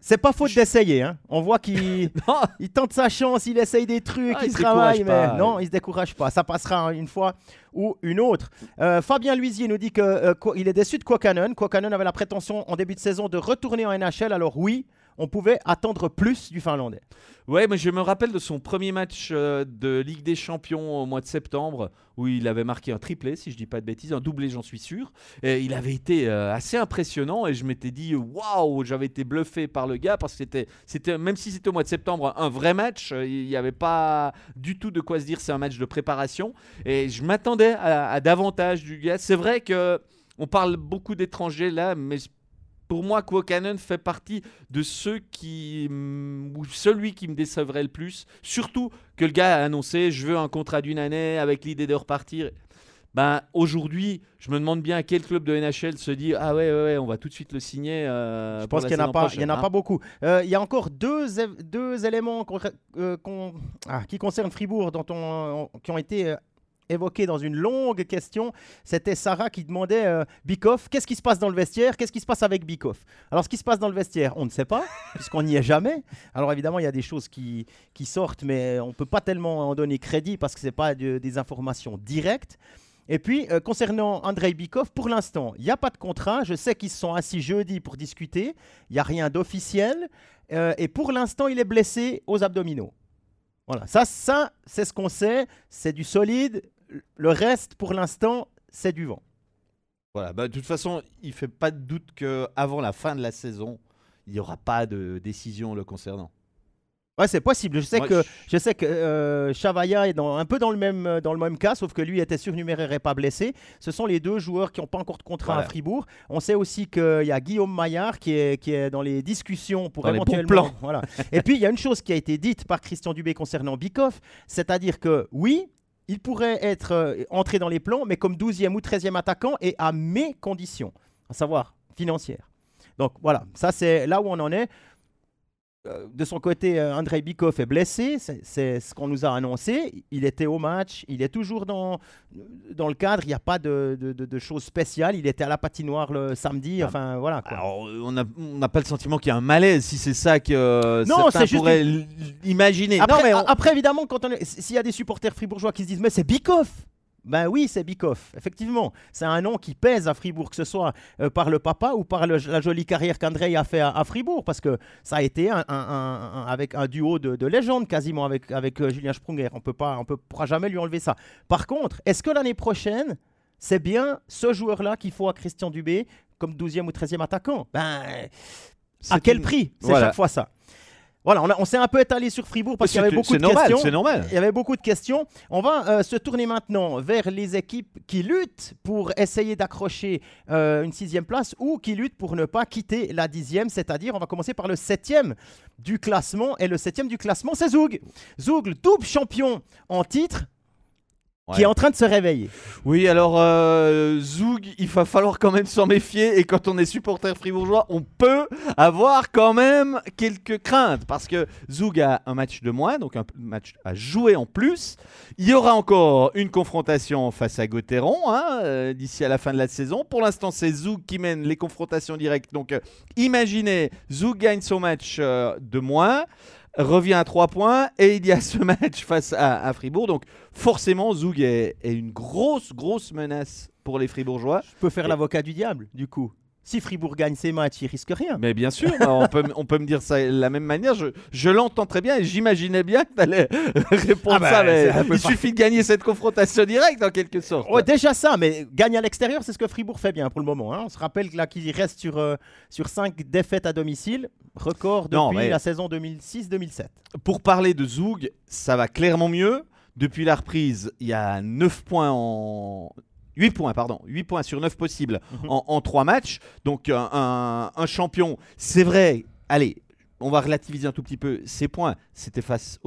C'est pas faute d'essayer. Hein. On voit qu'il il tente sa chance, il essaye des trucs, ah, il, travaille, mais non, il se décourage pas. Ça passera une fois ou une autre. Euh, Fabien Luisier nous dit qu'il euh, est déçu de Quokanon. Quokanon avait la prétention en début de saison de retourner en NHL. Alors oui, on pouvait attendre plus du Finlandais. Ouais, mais je me rappelle de son premier match euh, de Ligue des Champions au mois de septembre où il avait marqué un triplé, si je dis pas de bêtises, un doublé, j'en suis sûr. Et il avait été euh, assez impressionnant et je m'étais dit waouh, j'avais été bluffé par le gars parce que c'était, c'était même si c'était au mois de septembre, un vrai match. Euh, il n'y avait pas du tout de quoi se dire c'est un match de préparation et je m'attendais à, à davantage du gars. C'est vrai que on parle beaucoup d'étrangers là, mais pour moi, Quokanon fait partie de ceux qui. ou celui qui me décevrait le plus. Surtout que le gars a annoncé je veux un contrat d'une année avec l'idée de repartir. Ben, aujourd'hui, je me demande bien à quel club de NHL se dit Ah ouais, ouais, ouais on va tout de suite le signer. Euh, je pense qu'il n'y en a, pas, il y en a pas beaucoup. Euh, il y a encore deux, deux éléments euh, ah, qui concernent Fribourg dont on, qui ont été évoqué dans une longue question. C'était Sarah qui demandait euh, Bikoff, qu'est-ce qui se passe dans le vestiaire? Qu'est-ce qui se passe avec Bikoff? Alors, ce qui se passe dans le vestiaire, on ne sait pas, puisqu'on n'y est jamais. Alors, évidemment, il y a des choses qui, qui sortent, mais on ne peut pas tellement en donner crédit parce que ce n'est pas des informations directes. Et puis, euh, concernant Andrei Bikov, pour l'instant, il n'y a pas de contrat. Je sais qu'ils se sont assis jeudi pour discuter. Il n'y a rien d'officiel. Euh, et pour l'instant, il est blessé aux abdominaux. Voilà, ça, ça c'est ce qu'on sait. C'est du solide le reste, pour l'instant, c'est du vent. Voilà, bah, de toute façon, il ne fait pas de doute qu'avant la fin de la saison, il n'y aura pas de décision le concernant. Ouais, c'est possible. Je sais que, je... sais que euh, Chavaya est dans, un peu dans le, même, dans le même cas, sauf que lui était surnuméraire et pas blessé. Ce sont les deux joueurs qui n'ont pas encore de contrat à Fribourg. On sait aussi qu'il y a Guillaume Maillard qui est, qui est dans les discussions pour éventuellement. voilà. et puis, il y a une chose qui a été dite par Christian Dubé concernant Bikoff, c'est-à-dire que oui, il pourrait être euh, entré dans les plans, mais comme 12e ou 13e attaquant et à mes conditions, à savoir financières. Donc voilà, ça c'est là où on en est. De son côté, euh, Andrei Bikov est blessé, c'est ce qu'on nous a annoncé. Il était au match, il est toujours dans, dans le cadre, il n'y a pas de, de, choses spéciales. Il était à la patinoire le samedi, ah. enfin voilà. on n'a pas le sentiment qu'il y a un malaise, si c'est ça que euh, non, certains pourraient imaginer. Après, après évidemment, s'il y a des supporters fribourgeois qui se disent mais c'est Bikov ben oui, c'est Bikoff, effectivement. C'est un nom qui pèse à Fribourg, que ce soit euh, par le papa ou par la jolie carrière qu'André a fait à, Fribourg, parce que ça a été un, avec un duo de, de légende quasiment avec, avec euh, Julien Sprunger. On ne pourra jamais lui enlever ça. Par contre, est-ce que l'année prochaine, c'est bien ce joueur-là qu'il faut à Christian Dubé comme 12e ou 13e attaquant? Ben, à quel prix? C'est chaque fois ça. Voilà, on, s'est un peu étalé sur Fribourg parce qu'il y avait beaucoup de questions. C'est normal. Il y avait beaucoup de questions. On va euh, se tourner maintenant vers les équipes qui luttent pour essayer d'accrocher euh, une sixième place ou qui luttent pour ne pas quitter la dixième. C'est-à-dire, on va commencer par le septième du classement. Et le septième du classement, c'est Zoug. Zoug, double champion en titre qui est en train de se réveiller. Oui, alors euh, Zoug, il va falloir quand même s'en méfier. Et quand on est supporter fribourgeois, on peut avoir quand même quelques craintes. Parce que Zoug a un match de moins, donc un match à jouer en plus. Il y aura encore une confrontation face à Gauthieron hein, euh, d'ici à la fin de la saison. Pour l'instant, c'est Zoug qui mène les confrontations directes. Donc euh, imaginez, Zoug gagne son match de moins revient à 3 points et il y a ce match face à, Fribourg. Donc forcément, Zoug est, une grosse, grosse menace pour les Fribourgeois. Je peux faire l'avocat du diable, du coup. Si Fribourg gagne ses matchs, il risque rien. Mais bien sûr, on, peut, on peut me dire ça de la même manière. Je, l'entends très bien et j'imaginais bien que tu allais répondre ah ça. Bah, il suffit de gagner cette confrontation directe en quelque sorte. Ouais, déjà ça, mais gagner à l'extérieur, c'est ce que Fribourg fait bien pour le moment. Hein. On se rappelle là qu'il reste sur, euh, sur 5 défaites à domicile, record depuis la saison 2006-2007. Pour parler de Zoug, ça va clairement mieux. Depuis la reprise, il y a 9 points en 8 points, pardon. 8 points sur 9 possibles mhm. en, en 3 matchs. Donc un, champion, c'est vrai, allez, on va relativiser un tout petit peu ces points. C'était face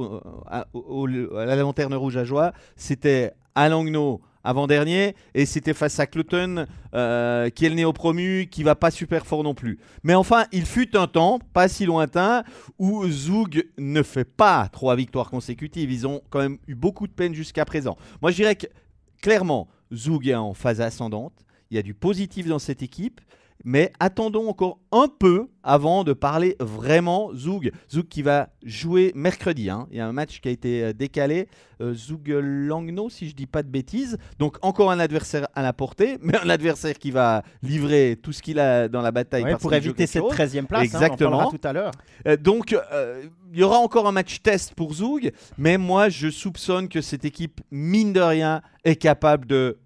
à, la lanterne rouge à Joie, c'était à Langnau, avant-dernier, et c'était face à Cloton, euh, qui est le néo-promu, qui va pas super fort non plus. Mais enfin, il fut un temps, pas si lointain, où Zoug ne fait pas trois victoires consécutives. Ils ont quand même eu beaucoup de peine jusqu'à présent. Moi, je dirais que clairement, Zoug est en phase ascendante. Il y a du positif dans cette équipe. Mais attendons encore un peu avant de parler vraiment Zoug. Zoug qui va jouer mercredi. hein. Il y a un match qui a été euh, décalé. Euh, Zoug Langno, si je dis pas de bêtises. Donc encore un adversaire à la portée, mais un adversaire qui va livrer tout ce qu'il a dans la bataille. Ouais, pour éviter cette chose. 13e place. hein, Exactement. on tout à l'heure. Euh, donc, euh, il y aura encore un match test pour Zoug, mais moi, je soupçonne que cette équipe, mine de rien, est capable de,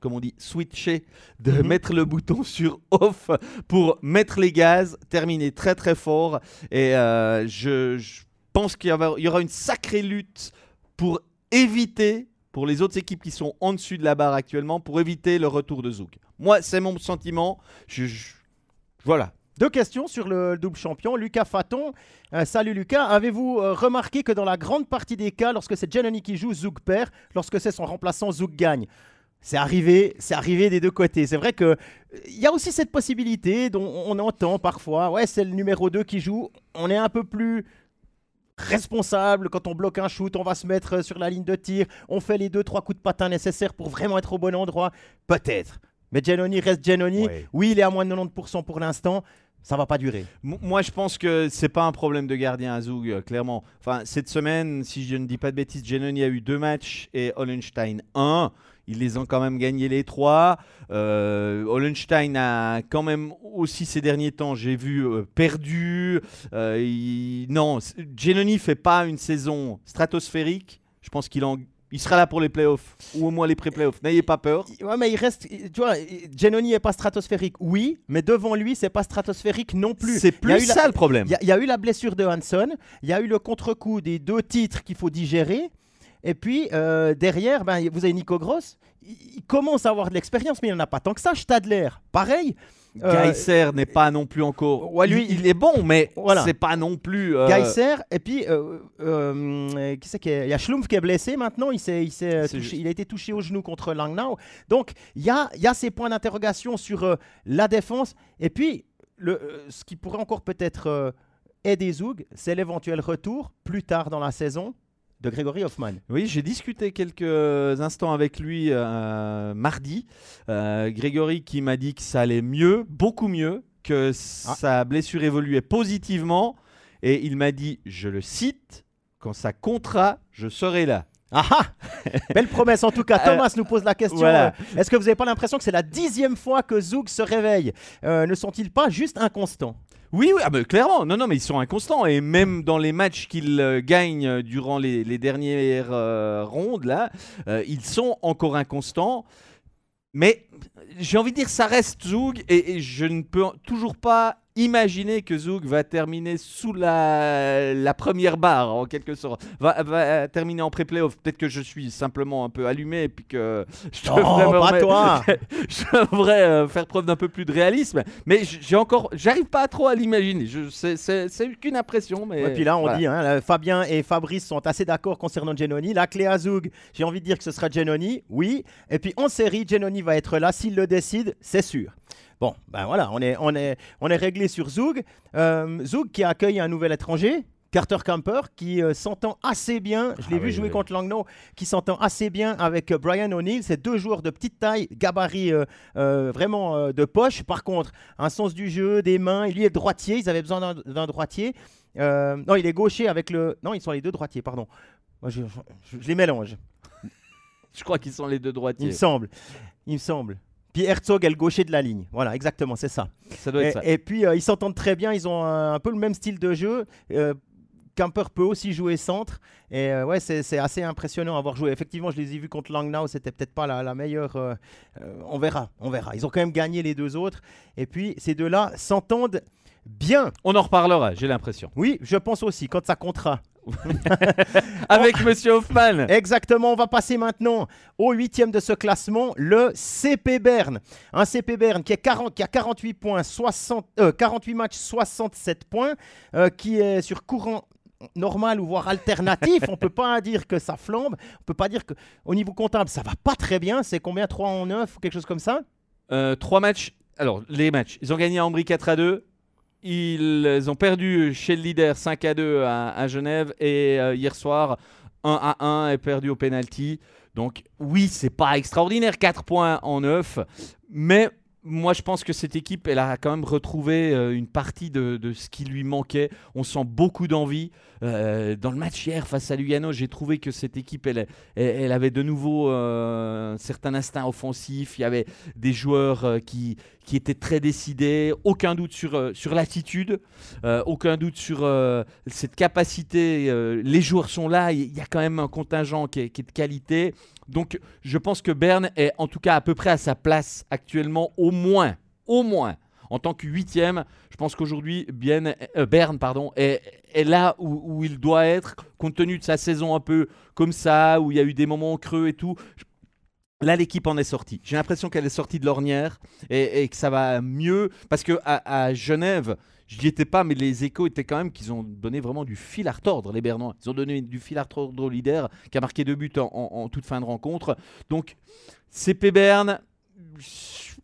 comme on dit, switcher, de Mhm. mettre le bouton sur off pour mettre les gaz, terminer très très fort. Et euh, je, je pense qu'il y aura- il y aura une sacrée lutte pour éviter, pour les autres équipes qui sont en dessus de la barre actuellement, pour éviter le retour de Zoug. Moi, c'est mon sentiment. Je, je- voilà. Deux questions sur le double champion. Lucas Faton. Euh, salut Lucas. Avez-vous euh, remarqué que dans la grande partie des cas, lorsque c'est Giannoni qui joue, Zouk perd. Lorsque c'est son remplaçant, Zouk gagne. C'est arrivé, c'est arrivé des deux côtés. C'est vrai que euh, il y a aussi cette possibilité dont on entend parfois. Ouais, c'est le numéro 2 qui joue. On est un peu plus responsable quand on bloque un shoot, on va se mettre sur la ligne de tir, on fait les deux trois coups de patin nécessaires pour vraiment être au bon endroit. Peut-être. Mais Giannoni reste Giannoni. Ouais. Oui, il est à moins de 90% pour l'instant. Ça va pas durer. M- Moi, je pense que c'est pas un problème de gardien à Zoug, euh, clairement. Enfin, cette semaine, si je ne dis pas de bêtises, Genoni a eu deux matchs et Hollenstein un. Ils les ont quand même gagnés les trois. Euh, Hollenstein a quand même aussi ces derniers temps, j'ai vu, euh, perdu. Euh, il- Non, Genoni fait pas une saison stratosphérique. Je pense qu'il en... il sera là pour les playoffs ou au moins les pré-playoffs. N'ayez pas peur. Ouais, mais il reste. Tu vois, Genoni est pas stratosphérique, oui, mais devant lui, c'est pas stratosphérique non plus. C'est plus la- ça le problème. Il y, a- il y a eu la blessure de Hanson, il y a eu le contre-coup des deux titres qu'il faut digérer. Et puis euh, derrière, ben, vous avez Nico Gross. Il, commence à avoir de l'expérience, mais il n'en a pas tant que ça. Stadler, pareil. Euh, Geiser n'est pas non plus encore. Ouais, lui, il, il est bon, mais Voilà. c'est pas non plus. euh, et puis euh, qui c'est qui est- il y a Schlumpf qui est blessé maintenant, il, s'est- il, s'est, touché- il a été touché au genou contre Langnau. Donc il y a, y a ces points d'interrogation sur la défense. Et puis le, ce qui pourrait encore peut-être aider Zoug, c'est l'éventuel retour plus tard dans la saison de Grégory Hoffman. Oui, j'ai discuté quelques instants avec lui euh, mardi. Euh, Grégory qui m'a dit que ça allait mieux, beaucoup mieux, que Ah. sa blessure évoluait positivement. Et il m'a dit, je le cite, quand ça comptera, je serai là. Ah ah Belle promesse en tout cas. Euh, Thomas nous pose la question. voilà. Est-ce que vous n'avez pas l'impression que c'est la dixième fois que Zoug se réveille? Euh, Ne sont-ils pas juste inconstants? Oui, ah clairement. Non, non, mais ils sont inconstants. Et même dans les matchs qu'ils euh, gagnent euh, durant les, dernières euh, rondes, là, ils sont encore inconstants. Mais j'ai envie de dire, ça reste Zoug. Et, et je ne peux toujours pas imaginer que Zoug va terminer sous la, la première barre, en quelque sorte. Va, va terminer en pré-playoff. Peut-être que je suis simplement un peu allumé et puis que je Oh, devrais me pas remettre- toi je devrais euh, faire preuve d'un peu plus de réalisme, mais j'ai encore, j'arrive pas trop à l'imaginer. C'est qu'une impression, mais. Et puis là, on voilà. dit, hein, là, Fabien et Fabrice sont assez d'accord concernant Genoni. La clé à Zoug, j'ai envie de dire que ce sera Genoni, oui. Et puis en série, Genoni va être là. S'il le décide, c'est sûr. Bon, ben voilà, on est, on est, on est réglé sur Zoug. Euh, Zoug qui accueille un nouvel étranger. Carter Camper qui euh, s'entend assez bien, je l'ai Ah vu oui, jouer oui. contre Langnau, qui s'entend assez bien avec euh, Brian O'Neill. C'est deux joueurs de petite taille, gabarit euh, vraiment de poche. Par contre, un sens du jeu, des mains. Il est droitier, ils avaient besoin d'un- droitier. Non, il est gaucher avec le. Non, ils sont les deux droitiers, pardon. Moi, je, je- je les mélange, Je crois qu'ils sont les deux il droitiers. me semble. Il me semble. Puis Herzog est le gaucher de la ligne. Voilà, exactement, c'est ça. Ça doit être Et, ça. et puis, euh, ils s'entendent très bien. Ils ont un, un peu le même style de jeu. Euh, Camper peut aussi jouer centre. Et euh, ouais, c'est assez impressionnant à avoir joué. Effectivement, je les ai vus contre Langnau. C'était peut-être pas la, la meilleure. euh, on verra, on verra. Ils ont quand même gagné les deux autres. Et puis, ces deux-là s'entendent bien. On en reparlera, j'ai l'impression. Oui, je pense aussi, quand ça comptera. Avec Monsieur Hoffman. Exactement, on va passer maintenant au huitième de ce classement, le CP Berne. Un CP Berne qui, est 40 qui a 48 points, 60, euh, 48 matchs, 67 points, euh, qui est sur courant normal ou voire alternatif. on peut pas dire que ça flambe. On peut pas dire que au niveau comptable, ça va pas très bien. C'est combien? 3 en 9 ou quelque chose comme ça? Euh, trois matchs. Alors, les matchs. Ils ont gagné à Ambry 4 à 2. Ils ont perdu chez le leader 5 à 2 à, à Genève. Et euh, hier soir, 1 à 1 et perdu au penalty. Donc, oui, c'est pas extraordinaire. 4 points en 9. Mais moi, je pense que cette équipe, elle a quand même retrouvé euh, une partie de, de ce qui lui manquait. On sent beaucoup d'envie. Euh, dans le match hier face à Lugano, j'ai trouvé que cette équipe, elle, elle, avait de nouveau euh, un certain instinct offensif. Il y avait des joueurs euh, qui, qui étaient très décidés. Aucun doute sur, euh, sur l'attitude. Aucun doute sur cette capacité. les joueurs sont là. Il y a quand même un contingent qui est, qui est de qualité. Donc, je pense que Berne est en tout cas à peu près à sa place actuellement, au moins. Au moins. En tant que huitième, je pense qu'aujourd'hui, euh, Berne pardon, est, là où, il doit être, compte tenu de sa saison un peu comme ça, où il y a eu des moments creux et tout. Là, l'équipe en est sortie. J'ai l'impression qu'elle est sortie de l'ornière et, que ça va mieux. Parce que à, à Genève, je n'y étais pas, mais les échos étaient quand même qu'ils ont donné vraiment du fil à retordre, les Bernois. Ils ont donné du fil à retordre au leader qui a marqué deux buts en, en- en toute fin de rencontre. Donc, CP Berne,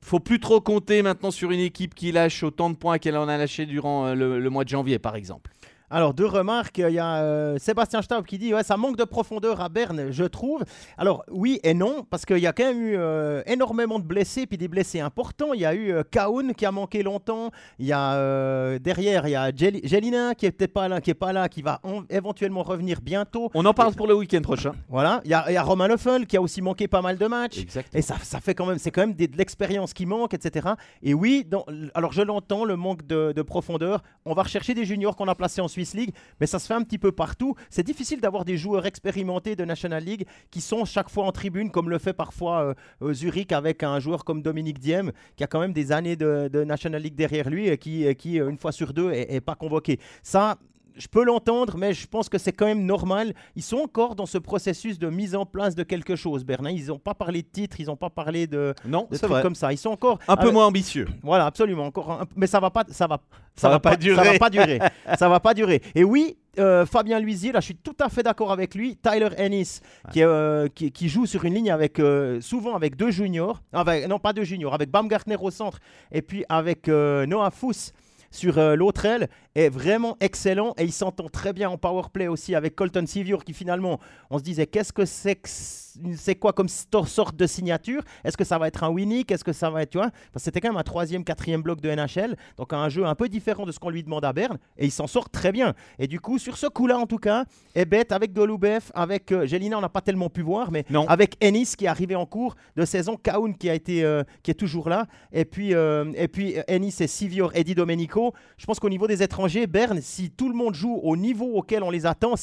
faut plus trop compter maintenant sur une équipe qui lâche autant de points qu'elle en a lâché durant euh, le, le mois de janvier, par exemple. Alors, deux remarques. Il y a euh, Sébastien Staub qui dit ouais, ça manque de profondeur à Berne, je trouve. Alors, oui et non, parce qu'il y a quand même eu euh, énormément de blessés, puis des blessés importants. Il y a eu euh, Kaoun qui a manqué longtemps. Il y a euh, derrière, il y a Jel- Jelina qui est peut-être pas là, qui est pas là, qui va en- éventuellement revenir bientôt. On en parle pour le week-end prochain. Voilà. Il y a, il y a Romain Leffel qui a aussi manqué pas mal de matchs. Exactement. Et ça, ça fait quand même, c'est quand même des- de l'expérience qui manque, etc. Et oui, dans- alors je l'entends, le manque de, de profondeur. On va rechercher des juniors qu'on a placés en Swiss League, mais ça se fait un petit peu partout. C'est difficile d'avoir des joueurs expérimentés de National League qui sont chaque fois en tribune, comme le fait parfois euh, euh, Zurich avec un joueur comme Dominique Diem, qui a quand même des années de, National League derrière lui et qui, et qui euh, une fois sur deux, est, est pas convoqué. Ça. Je peux l'entendre, mais je pense que c'est quand même normal. Ils sont encore dans ce processus de mise en place de quelque chose, Bernin. Ils n'ont pas parlé de titre, ils n'ont pas parlé de, Non, de trucs vrai. comme ça. Ils sont encore Un peu avec- moins ambitieux. Voilà, absolument. Encore, un- mais ça va pas, ça va, Ça va pas Ça durer. va pas durer. ça va pas durer. Et oui. euh, Fabien Luisier, là je suis tout à fait d'accord avec lui. Tyler Ennis, qui, euh, qui, qui joue sur une ligne avec euh, souvent avec deux juniors, avec, non pas deux juniors, avec Baumgartner au centre et puis avec euh, Noah Fuss sur euh, l'autre aile, est vraiment excellent et il s'entend très bien en power play aussi avec Colton Sevier qui finalement, on se disait qu'est-ce que c'est que c'est quoi comme sorte de signature? Est-ce que ça va être un Winnick Est-ce que ça va être, tu vois? Parce que c'était quand même un troisième, quatrième bloc de NHL, donc un jeu un peu différent de ce qu'on lui demande à Berne et il s'en sort très bien. Et du coup, sur ce coup-là en tout cas, est bête avec Golubev, avec euh, Jelina, on n'a pas tellement pu voir, mais Non. avec Ennis qui est arrivé en cours de saison, Kaoun qui a été euh, qui est toujours là, et puis euh, et puis euh, Ennis et Sivior, Eddie Domenico. Je pense qu'au niveau des étrangers, Berne, si tout le monde joue au niveau auquel on les attend,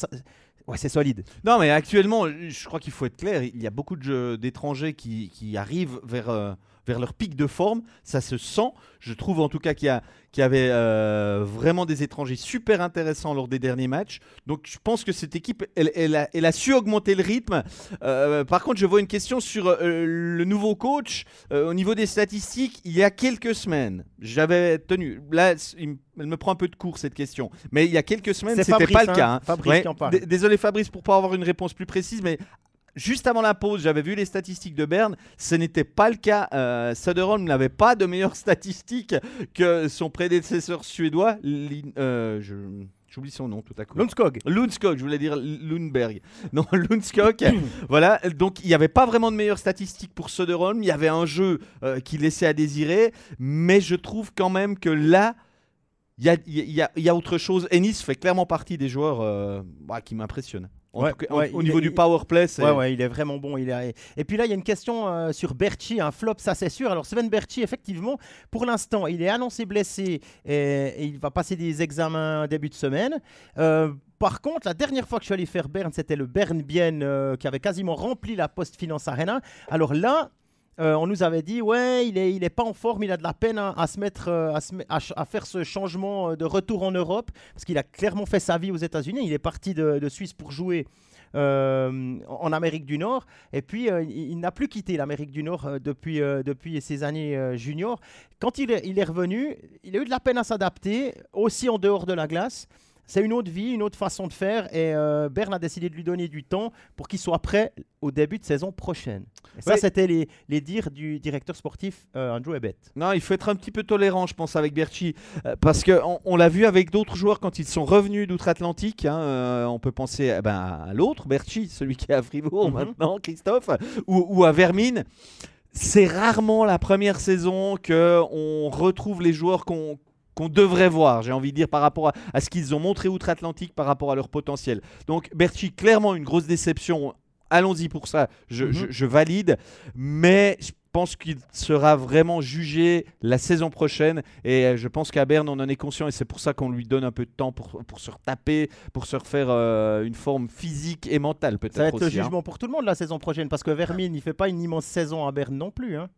c'est solide. Non, mais actuellement, je crois qu'il faut être clair. Il y a beaucoup d'étrangers qui, qui arrivent vers, euh, vers leur pic de forme. Ça se sent. Je trouve en tout cas qu'il y, y avait euh, vraiment des étrangers super intéressants lors des derniers matchs. Donc je pense que cette équipe, elle, elle a, elle a su augmenter le rythme. Euh, par contre, je vois une question sur euh, le nouveau coach. Au niveau des statistiques, il y a quelques semaines, j'avais tenu. Là, il elle me prend un peu de cours cette question. Mais il y a quelques semaines, c'était pas le hein, cas. hein. Fabrice Ouais, qui en parle. d- Désolé Fabrice pour pas avoir une réponse plus précise, mais juste avant la pause, j'avais vu les statistiques de Berne. Ce n'était pas le cas. Euh, Söderholm n'avait pas de meilleures statistiques que son prédécesseur suédois. Lin- euh, je- J'oublie son nom tout à coup. Lundskog. Lundskog, je voulais dire Lundberg. Non, Lundskog. voilà, donc il n'y avait pas vraiment de meilleures statistiques pour Söderholm. Il y avait un jeu euh, qui laissait à désirer, mais je trouve quand même que là, il y a, il y a- il y a autre chose. Ennis fait clairement partie des joueurs euh, bah, qui m'impressionnent. En Ouais, tout cas, en- ouais, au niveau est- du power play, c'est. Ouais, ouais, il est vraiment bon. Il est... Et puis là, il y a une question euh, sur Berchi, un flop, ça c'est sûr. Alors Sven Berchi, effectivement, pour l'instant, il est annoncé blessé et, et il va passer des examens début de semaine. Euh, par contre, la dernière fois que je suis allé faire Berne, c'était le Berne Bien euh, qui avait quasiment rempli la Post Finance Arena. Alors là, euh, on nous avait dit, ouais, il est, il est pas en forme, il a de la peine à, se mettre, euh, à, se à faire ce changement euh, de retour en Europe, parce qu'il a clairement fait sa vie aux États-Unis. Il est parti de, de Suisse pour jouer en Amérique du Nord, et puis il, n'a plus quitté l'Amérique du Nord depuis, depuis ses années juniors. Quand il est, il est revenu, il a eu de la peine à s'adapter, aussi en dehors de la glace. C'est une autre vie, une autre façon de faire. Et euh, Berne a décidé de lui donner du temps pour qu'il soit prêt au début de saison prochaine. Et ça, Oui. c'était les, les dires du directeur sportif euh, Andrew Ebet. Non, il faut être un petit peu tolérant, je pense, avec Berchi. euh, parce qu'on on, l'a vu avec d'autres joueurs quand ils sont revenus d'outre-Atlantique. hein, euh, on peut penser eh ben, à l'autre, Berchi, celui qui est à Fribourg Mhm. maintenant, Christophe, ou, ou à Vermine. C'est rarement la première saison qu'on retrouve les joueurs qu'on qu'on devrait voir, j'ai envie de dire, par rapport à, à ce qu'ils ont montré outre-Atlantique, par rapport à leur potentiel. Donc Berchi, clairement une grosse déception. Allons-y pour ça, je, Mhm. je- je valide. Mais je pense qu'il sera vraiment jugé la saison prochaine. Et euh, je pense qu'à Berne, on en est conscient. Et c'est pour ça qu'on lui donne un peu de temps pour, pour se retaper, pour se refaire euh, une forme physique et mentale, peut-être Ça va être le hein. jugement pour tout le monde la saison prochaine parce que Vermine, il fait pas une immense saison à Berne non plus. Hein.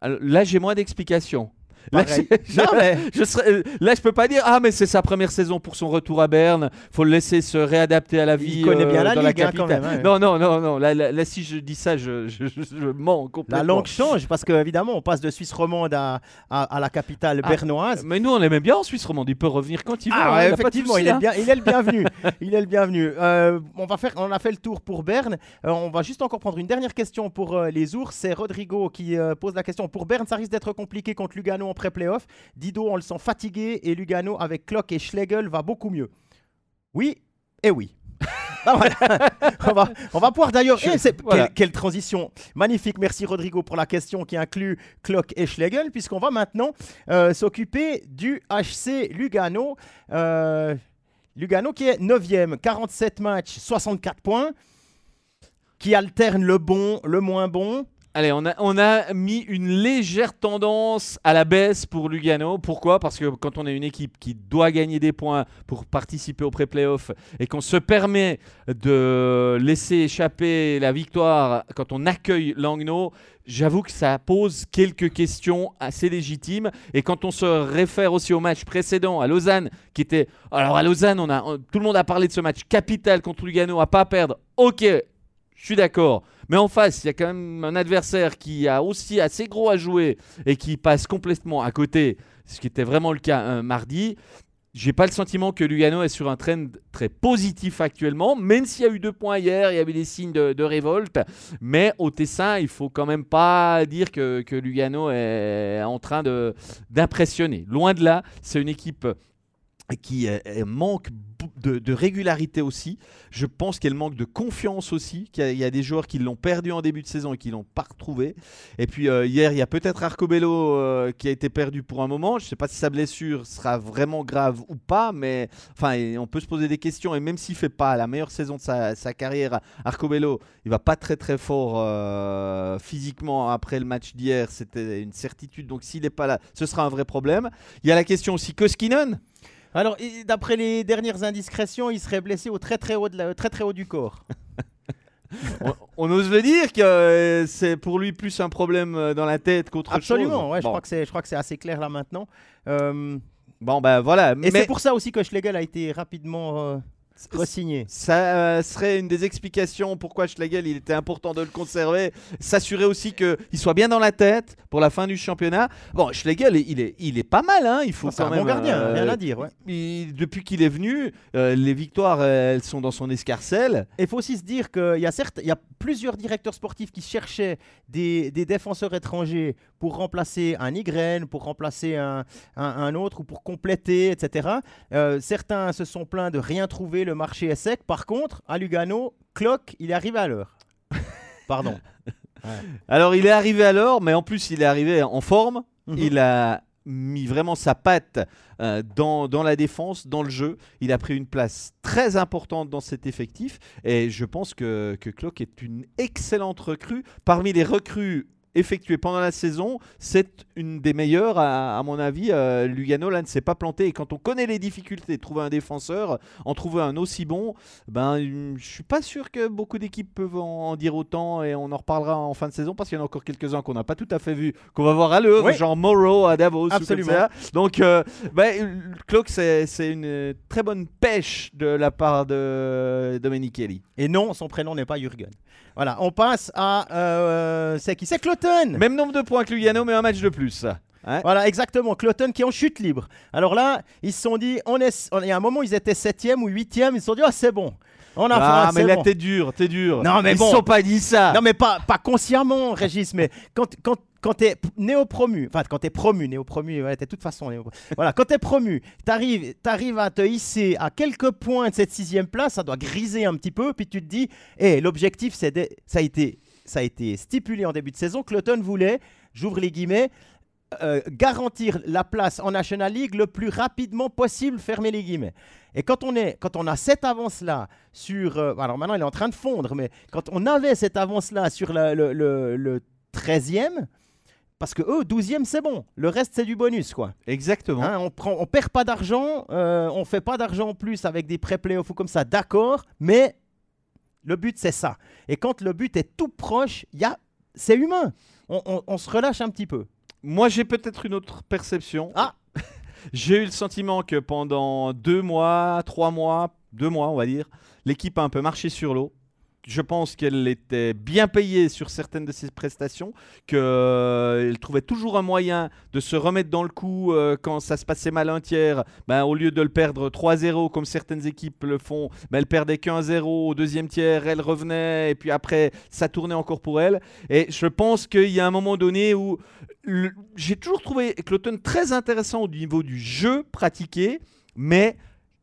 Alors, Là, j'ai moins d'explications. Là, Pareil. je- Non, mais- je serais- euh, là, je peux pas dire ah mais c'est sa première saison pour son retour à Berne. Faut le laisser se réadapter à la vie. Il connaît bien euh, la dans ligue la hein, quand capitale. même. hein. Non non non non. Là, là- là, si je dis ça, je, je, je- je mens complètement. La langue change parce qu'évidemment, on passe de Suisse romande à, à, à la capitale Ah, bernoise. Mais nous, on l'aime bien en Suisse romande. Il peut revenir quand il veut. Ah hein, ouais, effectivement, il est, hein. le bien, il est le bienvenu. il est le bienvenu. Euh, on, va faire, on a fait le tour pour Berne. Euh, on va juste encore prendre une dernière question pour les ours. C'est Rodrigo qui pose la question. Pour Berne, ça risque d'être compliqué contre Lugano en pré-playoff. Dido, on le sent fatigué et Lugano avec Klock et Schlegel va beaucoup mieux. Oui et oui. Ah, voilà. on, va, on va pouvoir d'ailleurs. Je- Eh, c'est- voilà. quelle, quelle transition magnifique. Merci Rodrigo pour la question qui inclut Klock et Schlegel, puisqu'on va maintenant euh, s'occuper du HC Lugano. Euh, Lugano qui est 9e, 47 matchs, 64 points, qui alterne le bon, le moins bon. Allez, on a, on a mis une légère tendance à la baisse pour Lugano. Pourquoi? Parce que quand on est une équipe qui doit gagner des points pour participer au pré-playoff et qu'on se permet de laisser échapper la victoire quand on accueille Langnau, j'avoue que ça pose quelques questions assez légitimes. Et quand on se réfère aussi au match précédent à Lausanne, qui était... Alors à Lausanne, on a, tout le monde a parlé de ce match capital contre Lugano à pas perdre. Ok, je suis d'accord. Mais en face, il y a quand même un adversaire qui a aussi assez gros à jouer et qui passe complètement à côté, ce qui était vraiment le cas un mardi. J'ai pas le sentiment que Lugano est sur un trend très positif actuellement, même s'il y a eu deux points hier, il y avait des signes de, révolte. Mais au Tessin, il faut quand même pas dire que, que Lugano est en train d'impressionner. Loin de là, c'est une équipe qui euh, euh, manque de, régularité aussi. Je pense qu'elle manque de confiance aussi. Qu'il y a- il y, a des joueurs qui l'ont perdu en début de saison et qui l'ont pas retrouvé. Et puis euh, hier, il y a peut-être Arcobello qui a été perdu pour un moment. Je ne sais pas si sa blessure sera vraiment grave ou pas, mais enfin, on peut se poser des questions. Et même s'il fait pas la meilleure saison de sa, carrière, Arcobello, il va pas très très fort physiquement après le match d'hier. C'était une certitude. Donc s'il n'est pas là, ce sera un vrai problème. Il y a la question aussi Koskinen. Alors, d'après les dernières indiscrétions, il serait blessé au très très haut, de la- très, très haut du corps. on, on ose le dire que euh, c'est pour lui plus un problème euh, dans la tête qu'autre chose. Absolument, ouais, je Bon. crois que c'est- je crois que c'est assez clair là maintenant. Euh, Bon, ben voilà. et Mais c'est pour ça aussi que Schlegel a été rapidement euh, re-signé. ça euh, serait une des explications pourquoi Schlegel, il était important de le conserver. S'assurer aussi qu'il soit bien dans la tête pour la fin du championnat. Bon, Schlegel, il est, il est pas mal. Hein, il faut C'est quand un même. bon gardien, euh, rien à dire. Ouais. il- depuis qu'il est venu, euh, les victoires, elles sont dans son escarcelle. Et il faut aussi se dire qu'il y a certes, il y a plusieurs directeurs sportifs qui cherchaient des, des défenseurs étrangers pour remplacer un Ygren, pour remplacer un, un- un autre ou pour compléter, etc. Euh, certains se sont plaints de rien trouver, le marché est sec. Par contre, à Lugano, Clock, il est arrivé à l'heure. Pardon. Alors, il est arrivé à l'heure, mais en plus, il est arrivé en forme. Mhm. Il a mis vraiment sa patte euh, dans, dans la défense, dans le jeu. Il a pris une place très importante dans cet effectif. Et je pense que, que Klopp est une excellente recrue. Parmi les recrues effectuées pendant la saison, c'est une des meilleures, à, à mon avis. Euh, Lugano, là, ne s'est pas planté. Et quand on connaît les difficultés de trouver un défenseur, en trouver un aussi bon, ben, hum, je suis pas sûr que beaucoup d'équipes peuvent en, en dire autant. Et on en reparlera en fin de saison parce qu'il y en a encore quelques-uns qu'on n'a pas tout à fait vu, qu'on va voir à l'œuvre, Oui. genre Morrow à Davos. ou comme Absolument. ça. Donc, euh, ben, c'est une très bonne pêche de la part de Domenichelli. Et non, son prénom n'est pas Jürgen. Voilà, on passe à. euh, c'est qui? C'est Cloten Même nombre de points que Lugano, mais un match de plus. Ouais. Voilà, exactement. Cloton qui est en chute libre. Alors là, ils se sont dit, on est, on- il y a un moment, ils étaient septième ou huitième. Ils se sont dit, ah, c'est bon. On a Ah, faim, mais là, bon. t'es dur, t'es dur. Non, mais Ils bon. se sont pas dit ça. Non, mais pas, pas consciemment, Régis, mais quand, quand, quand t'es néo-promu, enfin, quand t'es promu, néo-promu, ouais, t'es de toute façon néo Voilà, quand t'es promu, t'arrives, t'arrives à te hisser à quelques points de cette sixième place, ça doit griser un petit peu, puis tu te dis, hé, l'objectif, c'est de- ça, a été, ça a été stipulé en début de saison, Cloton voulait, j'ouvre les guillemets, euh, garantir la place en National League le plus rapidement possible, fermer les guillemets. Et quand on, est, quand on a cette avance-là sur... euh, alors maintenant, il est en train de fondre, mais quand on avait cette avance-là sur le, le- le 13e, parce que eux, 12e, c'est bon. Le reste, c'est du bonus, quoi. Exactement. Hein, on prend, on perd pas d'argent, euh, on fait pas d'argent en plus avec des pré-playoffs ou comme ça, d'accord, mais le but, c'est ça. Et quand le but est tout proche, y a... c'est humain. On, on- on se relâche un petit peu. Moi, j'ai peut-être une autre perception. Ah. J'ai eu le sentiment que pendant deux mois, trois mois, deux mois, on va dire, l'équipe a un peu marché sur l'eau. Je pense qu'elle était bien payée sur certaines de ses prestations, qu'elle trouvait toujours un moyen de se remettre dans le coup euh, quand ça se passait mal un tiers. Ben, au lieu de le perdre 3-0 comme certaines équipes le font, ben, elle perdait qu'un 0 au deuxième tiers, elle revenait et puis après ça tournait encore pour elle. Et je pense qu'il y a un moment donné où j'ai toujours trouvé Cloton très intéressant au niveau du jeu pratiqué, mais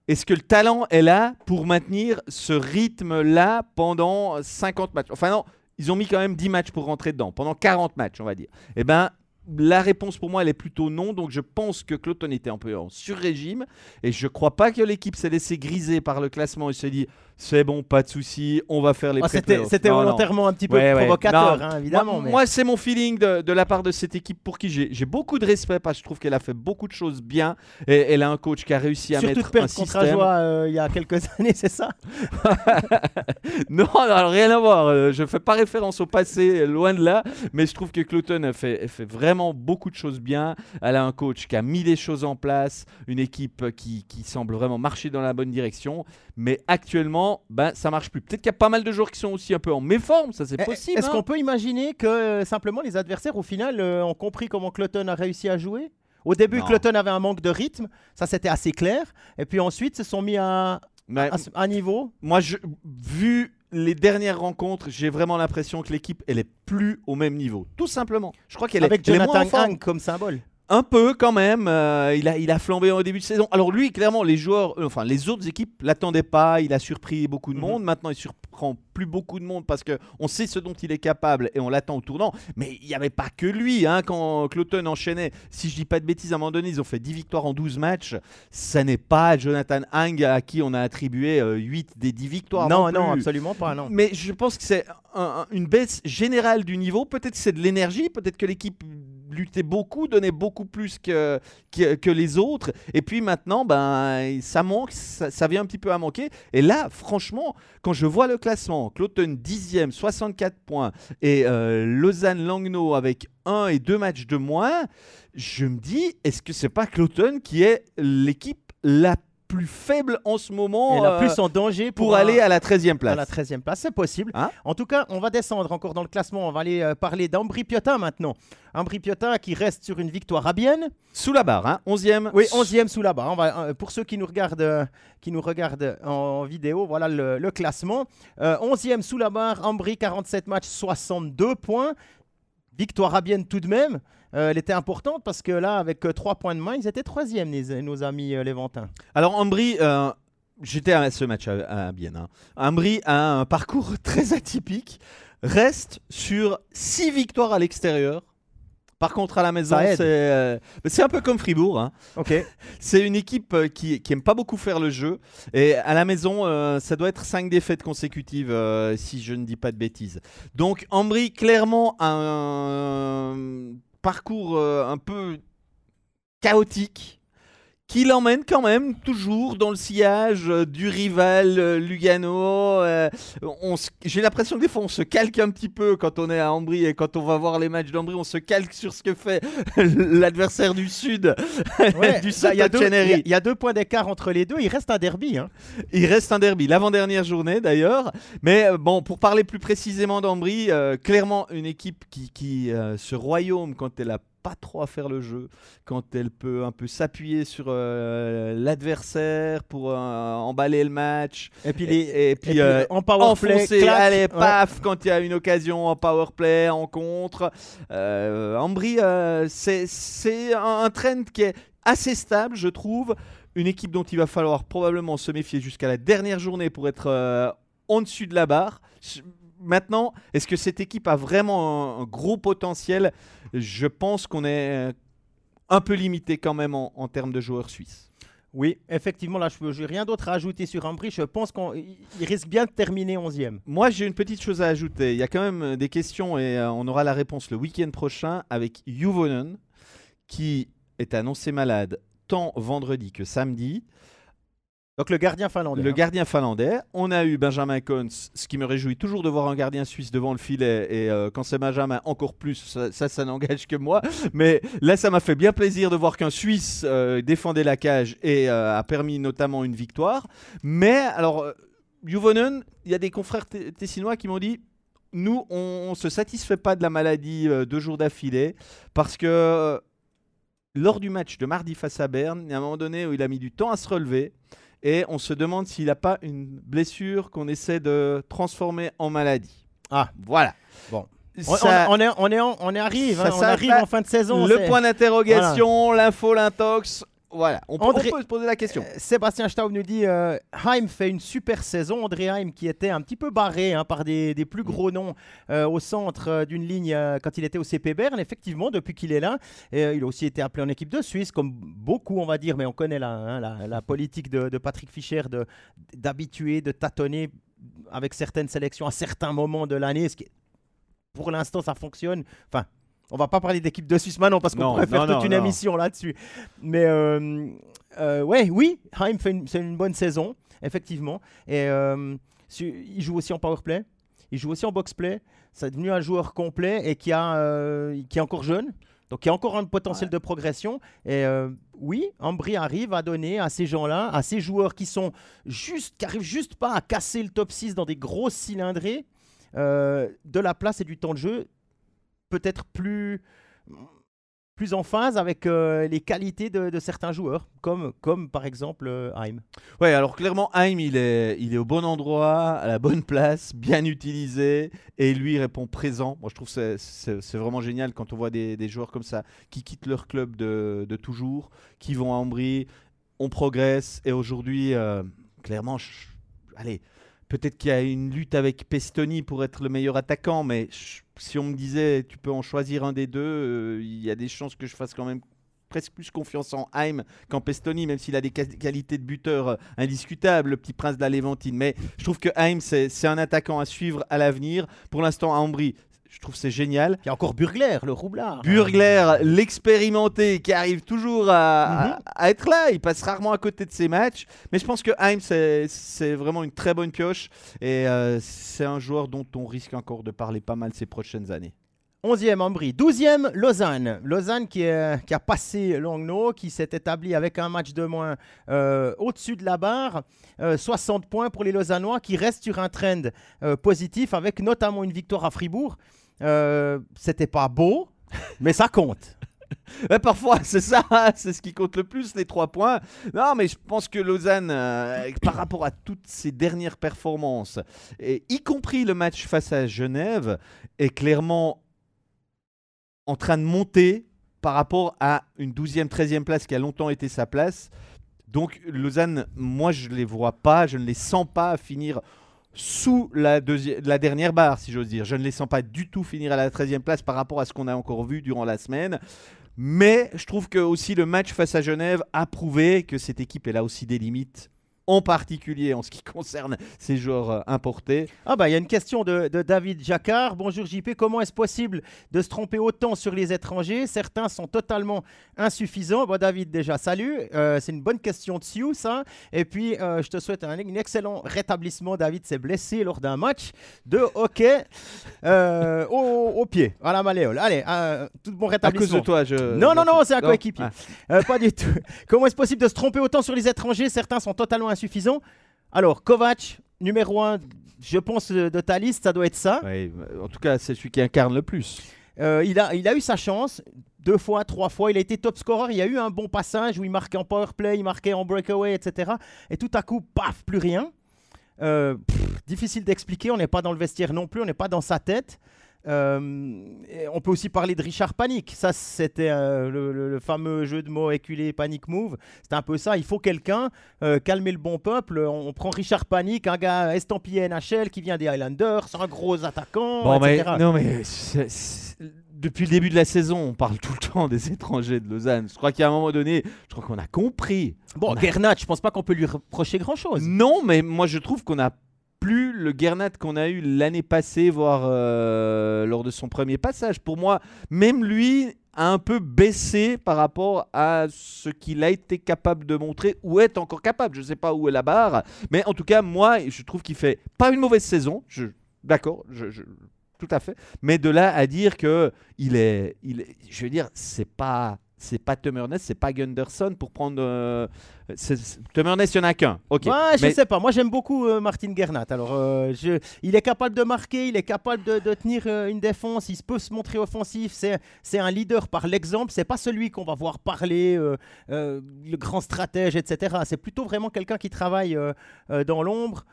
est-ce que le talent est là pour maintenir ce rythme-là pendant 50 matchs? Enfin non, ils ont mis quand même 10 matchs pour rentrer dedans, pendant 40 matchs, on va dire. Eh ben, la réponse pour moi, elle est plutôt non. Donc je pense que Cloton était un peu en sur-régime. Et je crois pas que l'équipe s'est laissée griser par le classement et s'est dit c'est bon, pas de souci, on va faire les Ah, c'était Non, non. volontairement un petit peu Ouais, provocateur, Non, hein, évidemment. Moi, mais... moi, c'est mon feeling de, de la part de cette équipe pour qui j'ai beaucoup de respect parce que je trouve qu'elle a fait beaucoup de choses bien. Et elle a un coach qui a réussi à Surtout de mettre un système. Ajoie euh, il y a quelques années, c'est ça? Non, alors rien à voir. euh, Je fais pas référence au passé, euh, loin de là. Mais je trouve que Cloton a fait, fait vraiment beaucoup de choses bien. Elle a un coach qui a mis des choses en place, une équipe qui, qui semble vraiment marcher dans la bonne direction. Mais actuellement, ben, ça marche plus. Peut-être qu'il y a pas mal de joueurs qui sont aussi un peu en méforme, ça c'est Eh, possible. Est-ce hein. qu'on peut imaginer que euh, simplement les adversaires, au final, euh, ont compris comment Cloton a réussi à jouer? Au début, Non. Cloton avait un manque de rythme, ça c'était assez clair. Et puis ensuite, se sont mis à, Mais à, à niveau. moi, je, vu les dernières rencontres, j'ai vraiment l'impression que l'équipe, elle est plus au même niveau. Tout simplement. Je crois qu'elle est, Avec elle est moins en Jonathan forme. Hang comme symbole. Un peu quand même. euh, il, a, il a flambé au début de saison. Alors lui, clairement, les joueurs, euh, enfin les autres équipes l'attendaient pas. Il a surpris beaucoup de Mhm. monde. Maintenant, il surprend plus beaucoup de monde parce que on sait ce dont il est capable et on l'attend au tournant. Mais il n'y avait pas que lui. Hein, quand Cloton enchaînait, si je dis pas de bêtises, à un moment donné, ils ont fait 10 victoires en 12 matchs. Ça n'est pas Jonathan Hang à qui on a attribué euh, 8 des 10 victoires. non, non, plus. absolument pas, non. Mais je pense que c'est un- un- une baisse générale du niveau. Peut-être que c'est de l'énergie, peut-être que l'équipe luttait beaucoup, donnait beaucoup plus que, que, les autres. Et puis maintenant, ben, ça manque, ça, vient un petit peu à manquer. Et là, franchement, quand je vois le classement, Cloton 10e, 64 points, et euh, Lausanne-Langnau avec 1 et 2 matchs de moins, je me dis, est-ce que c'est pas Cloton qui est l'équipe la plus faible en ce moment Et la euh, plus en danger pour, pour un- aller à la 13e place à la 13e place, c'est possible. Hein? En tout cas, on va descendre encore dans le classement. On va aller euh, parler d'Ambry Piotin maintenant. Ambry Piotin qui reste sur une victoire à Bienne. Sous la barre, hein, 11e. Oui, 11e sous la barre. On va, euh, pour ceux qui nous regardent, qui nous regardent en vidéo, voilà le, le classement. Euh, 11e sous la barre, Ambry, 47 matchs, 62 points. Victoire à Bienne tout de même. Euh, elle était importante parce que là, avec 3 points de main, ils étaient 3e, les- nos amis euh, Léventins. Alors, Ambry, euh, j'étais à ce match à, à Bienne. hein. Ambry a un parcours très atypique, reste sur 6 victoires à l'extérieur. Par contre, à la maison, c'est euh, un peu comme Fribourg. hein. C'est une équipe euh, qui, qui aime pas beaucoup faire le jeu. Et à la maison, euh, ça doit être 5 défaites consécutives, euh, si je ne dis pas de bêtises. Donc, Ambry, clairement, a un parcours euh, un peu chaotique qui l'emmène quand même toujours dans le sillage euh, du rival euh, Lugano. euh, on se- J'ai l'impression que des fois on se calque un petit peu quand on est à Ambry et quand on va voir les matchs d'Ambry, on se calque sur ce que fait l'adversaire du Sud, Ouais, du bah, il y, a deux- il y a- il y a deux points d'écart entre les deux. Il reste un derby. hein. Il reste un derby, l'avant-dernière journée d'ailleurs. Mais euh, bon, pour parler plus précisément d'Ambry, euh, clairement une équipe qui, qui euh, ce royaume, quand elle a pas trop à faire le jeu, quand elle peut un peu s'appuyer sur euh, l'adversaire pour euh, emballer le match. Et puis, les, et et puis, puis, euh, en power play, enfoncer, clac, allez, ouais. paf, quand il y a une occasion en power play, en contre. Ambry, c'est c'est un, un trend qui est assez stable, je trouve. Une équipe dont il va falloir probablement se méfier jusqu'à la dernière journée pour être en dessus de la barre. Maintenant, est-ce que cette équipe a vraiment un, un gros potentiel Je pense qu'on est euh, un peu limité quand même en, en termes de joueurs suisses. Oui, effectivement, là, je n'ai rien d'autre à ajouter sur Ambry. Je pense qu'il risque bien de terminer 11e. Moi, j'ai une petite chose à ajouter. Il y a quand même euh, des questions et euh, on aura la réponse le week-end prochain avec Juvonen, qui est annoncé malade tant vendredi que samedi. Donc le gardien finlandais. Le hein. gardien finlandais. On a eu Benjamin Kons, ce qui me réjouit toujours de voir un gardien suisse devant le filet. Et euh, quand c'est Benjamin, encore plus, ça, ça, ça n'engage que moi. Mais là, ça m'a fait bien plaisir de voir qu'un Suisse euh, défendait la cage et euh, a permis notamment une victoire. Mais alors, Juvonen, il y a des confrères tessinois qui m'ont dit. Nous, on ne se satisfait pas de la maladie deux jours d'affilée parce que lors du match de mardi face à Berne, il y a un moment donné où il a mis du temps à se relever et on se demande s'il n'a pas une blessure qu'on essaie de transformer en maladie. Ah. voilà. Bon. On, Ça- on- on est, on, est en- on est arrive, ça hein, on arrive en fin de saison. le point d'interrogation, l'info, l'intox. Voilà, on, peut- on André- peut se poser la question. Euh, Sébastien Staub nous dit euh, Heim fait une super saison. André Heim qui était un petit peu barré hein, par des, des plus gros noms euh, au centre euh, d'une ligne quand il était au CP Berne. Effectivement, depuis qu'il est là, il a aussi été appelé en équipe de Suisse, comme beaucoup on va dire, mais on connaît la, hein, la, la politique de, de Patrick Fischer de- d'habituer, de tâtonner avec certaines sélections à certains moments de l'année. Ce qui, pour l'instant, ça fonctionne. Enfin, on va pas parler d'équipe de Suisse maintenant parce qu'on pourrait faire toute une émission là-dessus. Mais euh, euh, ouais, oui, Heim fait une, bonne saison, effectivement. Et euh, il joue aussi en power play. Il joue aussi en box play. C'est devenu un joueur complet et qui, a, qui est encore jeune. Donc il y a encore un potentiel de progression. Et euh, oui, Ambry arrive à donner à ces gens-là, à ces joueurs qui sont juste, qui arrivent juste pas à casser le top 6 dans des grosses cylindrées, euh, de la place et du temps de jeu peut-être plus plus en phase avec euh, les qualités de, certains joueurs, comme, comme par exemple euh, Haim. Ouais, alors clairement, Haim, il est, il est au bon endroit, à la bonne place, bien utilisé, et lui répond présent. Moi, je trouve que c'est- vraiment génial quand on voit des, des joueurs comme ça qui quittent leur club de, de toujours, qui vont à Ambry, on progresse, et aujourd'hui, euh, clairement, allez, peut-être qu'il y a une lutte avec Pestoni pour être le meilleur attaquant, mais si on me disait tu peux en choisir un des deux, euh, il y a des chances que je fasse quand même presque plus confiance en Haim qu'en Pestoni, même s'il a des qualités de buteur euh, indiscutables, le petit prince de la Léventine. Mais je trouve que Haim, c'est un attaquant à suivre à l'avenir. Pour l'instant, à Ambry, je trouve c'est génial. Il y a encore Burgler, le roublard. Burgler, l'expérimenté, qui arrive toujours à, Mhm. à- à être là. Il passe rarement à côté de ses matchs. Mais je pense que c'est c'est vraiment une très bonne pioche. Et euh, c'est un joueur dont on risque encore de parler pas mal ces prochaines années. 11e Ambry. 12e Lausanne. Lausanne qui, qui a passé Langnau, qui s'est établi avec un match de moins euh, au-dessus de la barre. Euh, 60 points pour les Lausannois qui restent sur un trend euh, positif avec notamment une victoire à Fribourg. Euh, C'était pas beau, mais ça compte. Parfois, c'est ça, c'est ce qui compte le plus, les trois points. Non, mais je pense que Lausanne, euh, par rapport à toutes ses dernières performances, y compris le match face à Genève, est clairement en train de monter par rapport à une 12e, 13e place qui a longtemps été sa place. Donc Lausanne, moi je ne les vois pas, je ne les sens pas finir sous la, la dernière barre, si j'ose dire. Je ne les sens pas du tout finir à la 13e place par rapport à ce qu'on a encore vu durant la semaine. Mais je trouve que aussi le match face à Genève a prouvé que cette équipe elle a aussi des limites, en particulier en ce qui concerne ces joueurs euh, importés. Ah bah il y a une question de, de David Jacquard. Bonjour JP, comment est-ce possible de se tromper autant sur les étrangers? Certains sont totalement insuffisants. Bon David déjà salut, Euh, c'est une bonne question de Sioux ça. Et puis euh, je te souhaite un, un excellent rétablissement. David s'est blessé lors d'un match de hockey euh, au, au pied, à la malléole. Allez, tout bon À cause rétablissement. de toi, je. Non, non, non, c'est un coéquipier. Ah. Pas du tout. Comment est-ce possible de se tromper autant sur les étrangers? Certains sont totalement insuffisants. Alors, Kovac, numéro 1, je pense, euh, de ta liste, ça doit être ça. En tout cas, c'est celui qui incarne le plus. Euh, il, a, il a eu sa chance. deux fois, trois fois. Il a été top scorer. Il y a eu un bon passage où il marquait en power play, il marquait en breakaway, etc. Et tout à coup, paf, plus rien. Euh, pff, difficile d'expliquer. On n'est pas dans le vestiaire non plus. On n'est pas dans sa tête. Euh, on peut aussi parler de Richard Panic. Ça, c'était euh, le, le- le fameux jeu de mots éculé Panic Move. C'était un peu ça. Il faut quelqu'un euh, calmer le bon peuple. On, on prend Richard Panic, un gars estampillé NHL qui vient des Highlanders, un gros attaquant, Bon, mais, etc. non, mais depuis le début de la saison, on parle tout le temps des étrangers de Lausanne. Je crois qu'à un moment donné, je crois qu'on a compris. Bon, on a- Gernat, je pense pas qu'on peut lui reprocher grand-chose. Non, mais moi je trouve qu'on a plus le Gernat qu'on a eu l'année passée, voire euh, lors de son premier passage. Pour moi, même lui a un peu baissé par rapport à ce qu'il a été capable de montrer ou est encore capable. Je ne sais pas où est la barre, mais en tout cas, moi, je trouve qu'il fait pas une mauvaise saison. Je, d'accord, je, tout à fait. Mais de là à dire que est, il est- je veux dire, c'est pas. C'est pas Tom Ernest, c'est pas Gunderson pour prendre. euh, Ernest, il n'y en a qu'un. Ok. Ouais, je Mais- sais pas. Moi, j'aime beaucoup euh, Martin Gernat. Alors, euh, je- il est capable de marquer, il est capable de, de tenir euh, une défense, il peut se montrer offensif. C'est, un leader par l'exemple. C'est pas celui qu'on va voir parler, le grand stratège, etc. C'est plutôt vraiment quelqu'un qui travaille dans l'ombre.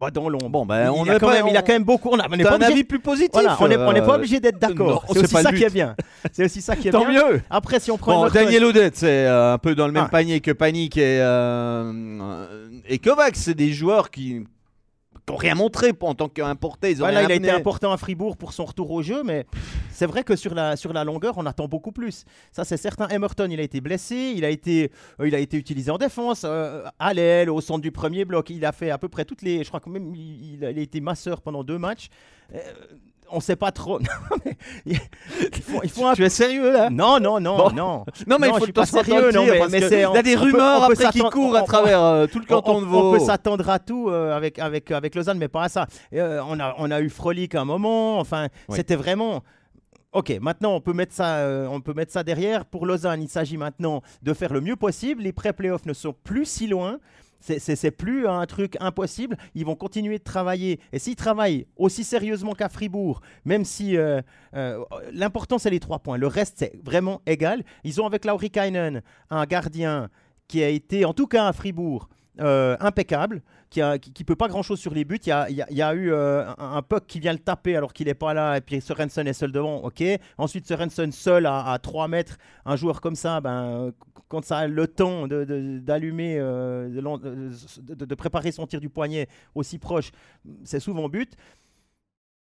Bah, dans l'ombre. Bon, ben, il, on il a quand pas- même, il a quand même beaucoup. On a- on n'est pas un obligé- avis plus positif. Voilà, on n'est pas euh, obligé d'être d'accord. C'est aussi ça qui est bien. C'est aussi ça qui est Tant bien. mieux. Après, si on prend Bon, notre- Daniel Odette, c'est euh, un peu dans le même Ah. panier que Panic et, euh, et Kovacs. C'est des joueurs qui n'ont rien montré en tant Voilà, rien il a été important à Fribourg pour son retour au jeu, mais c'est vrai que sur la, sur la longueur, on attend beaucoup plus. Ça, c'est certain. Emerton, il a été blessé, il a été, euh, il a été utilisé en défense, euh, à l'aile, au centre du premier bloc. Il a fait à peu près toutes les. Je crois que même il, il a, il a été masseur pendant deux matchs. Euh, on ne sait pas trop. Il faut, il faut un Tu es sérieux là? Non, non, non, Bon. non. Non, mais il Non, faut je pas sérieux, non, mais- mais c'est- Il y a des on rumeurs on peut après qui courent à on- travers euh, tout le canton on, de on Vaud. peut s'attendre à tout euh, avec, avec, avec Lausanne, mais pas à ça. Euh, on, a, on a eu Frolic à un moment. Enfin, Oui. c'était vraiment. Ok, maintenant on peut mettre ça, euh, on peut mettre ça derrière. Pour Lausanne, il s'agit maintenant de faire le mieux possible. Les pré-playoffs ne sont plus si loin. C'est- plus un truc impossible. Ils vont continuer de travailler. Et s'ils travaillent aussi sérieusement qu'à Fribourg, même si euh, euh, l'important c'est les trois points, le reste c'est vraiment égal. Ils ont avec Lauri Kainen un gardien qui a été, en tout cas à Fribourg, euh, impeccable, qui qui peut pas grand-chose sur les buts. Il y a, a- a eu euh, un, puck qui vient le taper alors qu'il n'est pas là, et puis Sorensen est seul devant, ok. Ensuite, Sorensen seul à, à 3 mètres, un joueur comme ça, ben, quand ça a le temps d'allumer, euh, de, de- préparer son tir du poignet aussi proche, c'est souvent but.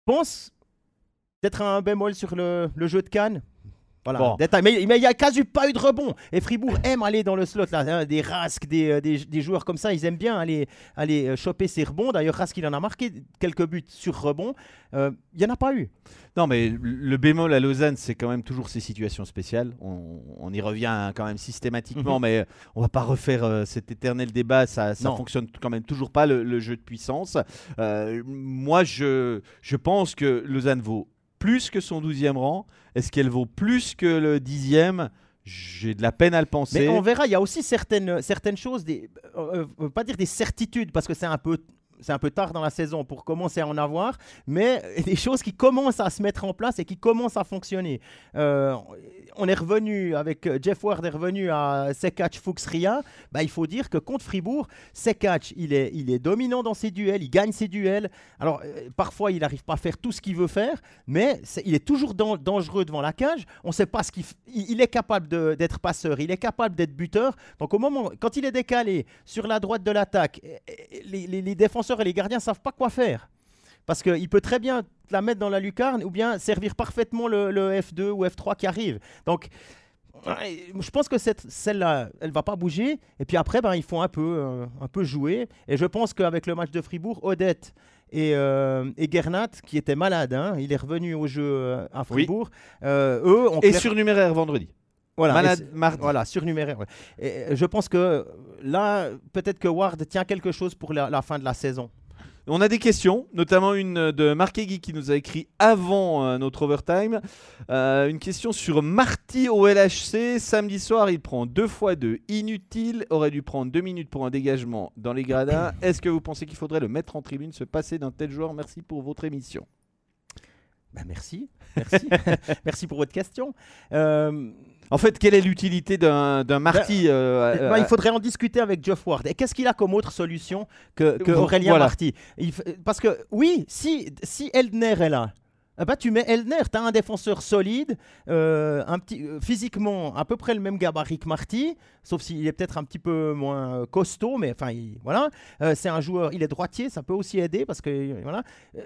Pense peut-être un bémol sur le, le jeu de Cannes. Voilà, Bon. détail. Mais il n'y a quasi pas eu de rebond. Et Fribourg aime aller dans le slot. Là, hein, des Rask, des, euh, des, des joueurs comme ça, ils aiment bien aller, aller euh, choper ses rebonds. D'ailleurs, Rask, il en a marqué quelques buts sur rebond. Euh, Il n'y en a pas eu. Non, mais le bémol à Lausanne, c'est quand même toujours ces situations spéciales. On, on y revient hein, quand même systématiquement, Mhm. mais on va pas refaire euh, cet éternel débat. Ça, ça Non. fonctionne quand même toujours pas le, le jeu de puissance. Euh, moi, je, je pense que Lausanne vaut plus que son 12e rang? Est-ce qu'elle vaut plus que le 10e J'ai de la peine à le penser. Mais on verra, il y a aussi certaines, certaines choses, des, euh, euh, pas dire des certitudes, parce que c'est un peu. C'est un peu tard dans la saison pour commencer à en avoir, mais des choses qui commencent à se mettre en place et qui commencent à fonctionner. Euh, on est revenu avec Jeff Ward est revenu à Sekac Fuchs Ria. Bah, il faut dire que contre Fribourg, Sekac il est, il est dominant dans ses duels, il gagne ses duels. Alors euh, parfois il n'arrive pas à faire tout ce qu'il veut faire, mais il est toujours dan- dangereux devant la cage. On ne sait pas ce qu'il il, est capable d'être passeur, il est capable d'être buteur. Donc au moment quand il est décalé sur la droite de l'attaque, eh, eh, les, les- les défenseurs et les gardiens savent pas quoi faire. Parce qu'il peut très bien la mettre dans la lucarne ou bien servir parfaitement le, le F2 ou F3 qui arrive. Donc, je pense que celle-là, elle va pas bouger. Et puis après, ben, il faut un peu, euh, un peu jouer. Et je pense qu'avec le match de Fribourg, Odette et, euh, et Gernat, qui était malade, hein, il est revenu au jeu euh, à Fribourg. euh, eux ont Et clair- surnuméraire vendredi. Voilà, Malade et c'est- mardi. Voilà, surnuméraire. ouais. Et je pense que là, peut-être que Ward tient quelque chose pour la, la fin de la saison. On a des questions, notamment une de Marc Egui qui nous a écrit avant euh, notre overtime. Euh, une question sur Marty au LHC. Samedi soir, il prend deux fois deux. Inutile, aurait dû prendre deux minutes pour un dégagement dans les gradins. Est-ce que vous pensez qu'il faudrait le mettre en tribune, se passer d'un tel joueur? Merci pour votre émission. Ben, merci, merci, merci pour votre question. Euh, En fait, quelle est l'utilité d'un d'un Marty euh, ben, il euh, faudrait en discuter avec Geoff Ward. Et qu'est-ce qu'il a comme autre solution que, que Aurélien voilà. Marty? Il Parce que oui, si, si Eldner est là, ben, tu mets Eldner, tu as un défenseur solide, euh, un petit, euh, physiquement à peu près le même gabarit que Marty, sauf s'il est peut-être un petit peu moins euh, costaud, mais enfin il- voilà. Euh, c'est un joueur, il est droitier, ça peut aussi aider parce que euh, voilà. Euh,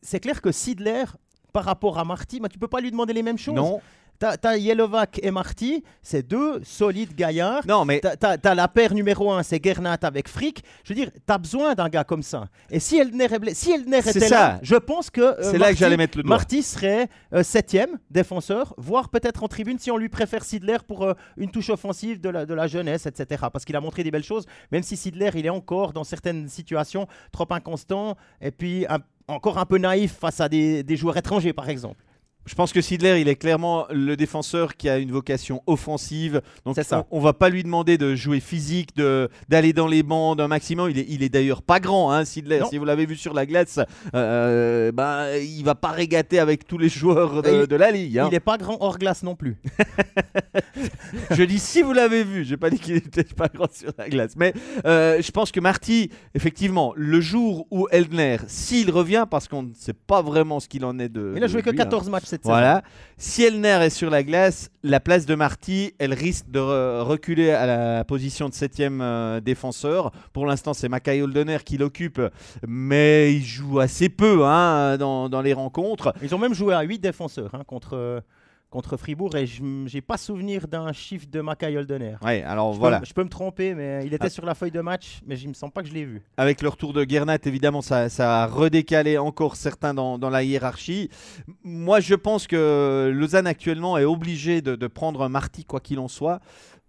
c'est clair que Sidler, par rapport à Marty, ben, tu peux pas lui demander les mêmes choses. Non, T'as as Yelovac et Marty, c'est deux solides gaillards. non, mais T'as- la paire numéro un, c'est Gernat avec Frick. Je veux dire, t'as besoin d'un gars comme ça. Et si blessé- si Eldner C'est était ça. là, je pense que euh, c'est là que Marty- j'allais mettre le doigt. Marty serait euh, septième défenseur, voire peut-être en tribune si on lui préfère Sidler pour euh, une touche offensive de la, de la jeunesse, etc. Parce qu'il a montré des belles choses, même si Sidler, il est encore dans certaines situations trop inconstant et puis un- encore un peu naïf face à des, des joueurs étrangers, par exemple. Je pense que Sidler, il est clairement le défenseur qui a une vocation offensive. Donc, ça. On, on va pas lui demander de jouer physique, de d'aller dans les bandes un maximum. Il est, il est d'ailleurs pas grand, hein, Sidler. Si vous l'avez vu sur la glace, euh, ben, il va pas régater avec tous les joueurs de, Et il- de la ligue. hein. Il n'est pas grand hors glace non plus. Je dis si vous l'avez vu, j'ai pas dit qu'il était pas grand sur la glace. Mais euh, je pense que Marty, effectivement, le jour où Eldner, s'il revient, parce qu'on ne sait pas vraiment ce qu'il en est de. Il a joué que lui, hein. 14 matchs cette Voilà. Si Elner est sur la glace, la place de Marty, elle risque de re- reculer à la position de septième euh, défenseur. Pour l'instant, c'est Mackay Holdener qui l'occupe, mais il joue assez peu hein, dans, dans les rencontres. Ils ont même joué à 8 défenseurs hein, contre, euh, contre Fribourg et je n'ai pas souvenir d'un chiffre de Mackay Holdener. Ouais, alors Je, voilà. peux, je peux me tromper, mais il était Ah. sur la feuille de match, mais je me sens pas que je l'ai vu. Avec le retour de Gernat, évidemment, ça, ça a redécalé encore certains dans, dans la hiérarchie. Moi, je pense que Lausanne actuellement est obligé de, de prendre un Marty, quoi qu'il en soit.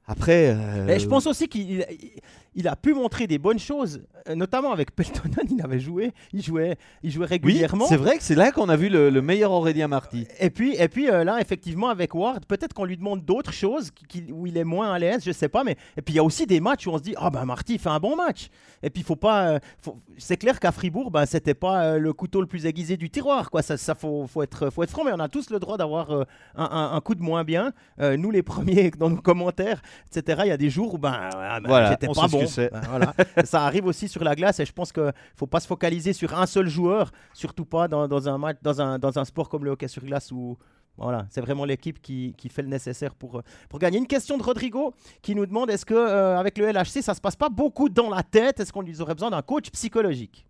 Après. euh, Et je pense aussi qu'il il- a pu montrer des bonnes choses, euh, notamment avec Peltonen, il avait joué, il jouait, il jouait Oui, régulièrement. c'est vrai que c'est là qu'on a vu le, le meilleur Aurélien Marty. Et puis, et puis euh, là, effectivement, avec Ward, peut-être qu'on lui demande d'autres choses qui- où il est moins à l'aise, je sais pas. Mais et puis il y a aussi des matchs où on se dit, ah ben Marty fait un bon match. Et puis il faut pas, euh, faut- c'est clair qu'à Fribourg, ben c'était pas euh, le couteau le plus aiguisé du tiroir, quoi. Ça, ça faut, faut être, faut être franc. Mais on a tous le droit d'avoir un, un- un coup de moins bien. Nous les premiers dans nos commentaires, etc. Il y a des jours où ben, ah, ben, Voilà, j'étais pas sait ce que bon. c'est. Ben, voilà. ça arrive aussi sur la glace et je pense qu'il faut pas se focaliser sur un seul joueur, surtout pas dans, dans un match, dans un, dans un sport comme le hockey sur glace où voilà, c'est vraiment l'équipe qui, qui fait le nécessaire pour, euh, pour gagner. Une question de Rodrigo qui nous demande est-ce que euh, avec le LHC ça se passe pas beaucoup dans la tête? Est-ce qu'on aurait besoin d'un coach psychologique?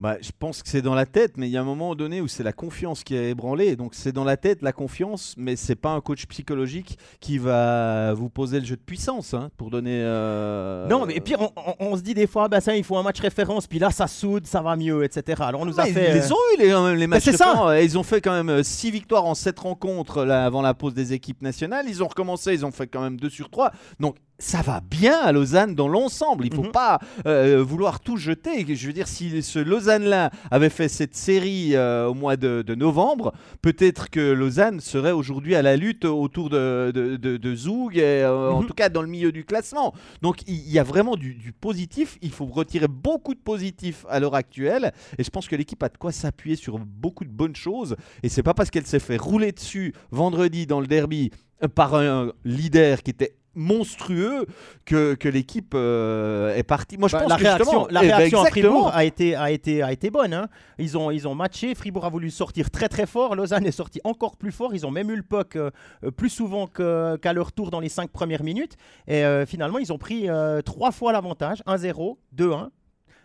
Bah, je pense que c'est dans la tête, mais il y a un moment donné où c'est la confiance qui est ébranlée. Donc c'est dans la tête, la confiance, mais c'est pas un coach psychologique qui va vous poser le jeu de puissance hein, pour donner. euh, Non, mais pire, on, on- on se dit des fois, bah ça, il faut un match référence, puis là ça soude, ça va mieux, etc. Alors on nous a Mais fait. Ils les euh, ont eu les, euh, les matchs c'est ça. Ils ont fait quand même 6 victoires en 7 rencontres là, avant la pause des équipes nationales. Ils ont recommencé, ils ont fait quand même 2 sur 3. Donc ça va bien à Lausanne dans l'ensemble. Il faut Mhm. pas euh, vouloir tout jeter. Je veux dire, si ce Lausanne-là avait fait cette série euh, au mois de, de novembre, peut-être que Lausanne serait aujourd'hui à la lutte autour de, de, de- de Zoug, et, euh, en Mhm. tout cas dans le milieu du classement. Donc il y, a vraiment du, du positif. Il faut retirer beaucoup de positif à l'heure actuelle. Et je pense que l'équipe a de quoi s'appuyer sur beaucoup de bonnes choses. Et c'est pas parce qu'elle s'est fait rouler dessus vendredi dans le derby par un leader qui était monstrueux que, que l'équipe euh, est partie. Moi, je bah, pense la que réaction, justement- la eh ben, réaction à. Fribourg a été, a été, a été bonne. hein. Ils, ont, ils ont matché. Fribourg a voulu sortir très très fort. Lausanne est sorti encore plus fort. Ils ont même eu le puck euh, euh, plus souvent qu'à leur tour dans les cinq premières minutes. Et euh, finalement, ils ont pris euh, trois fois l'avantage 1-0, 2-1.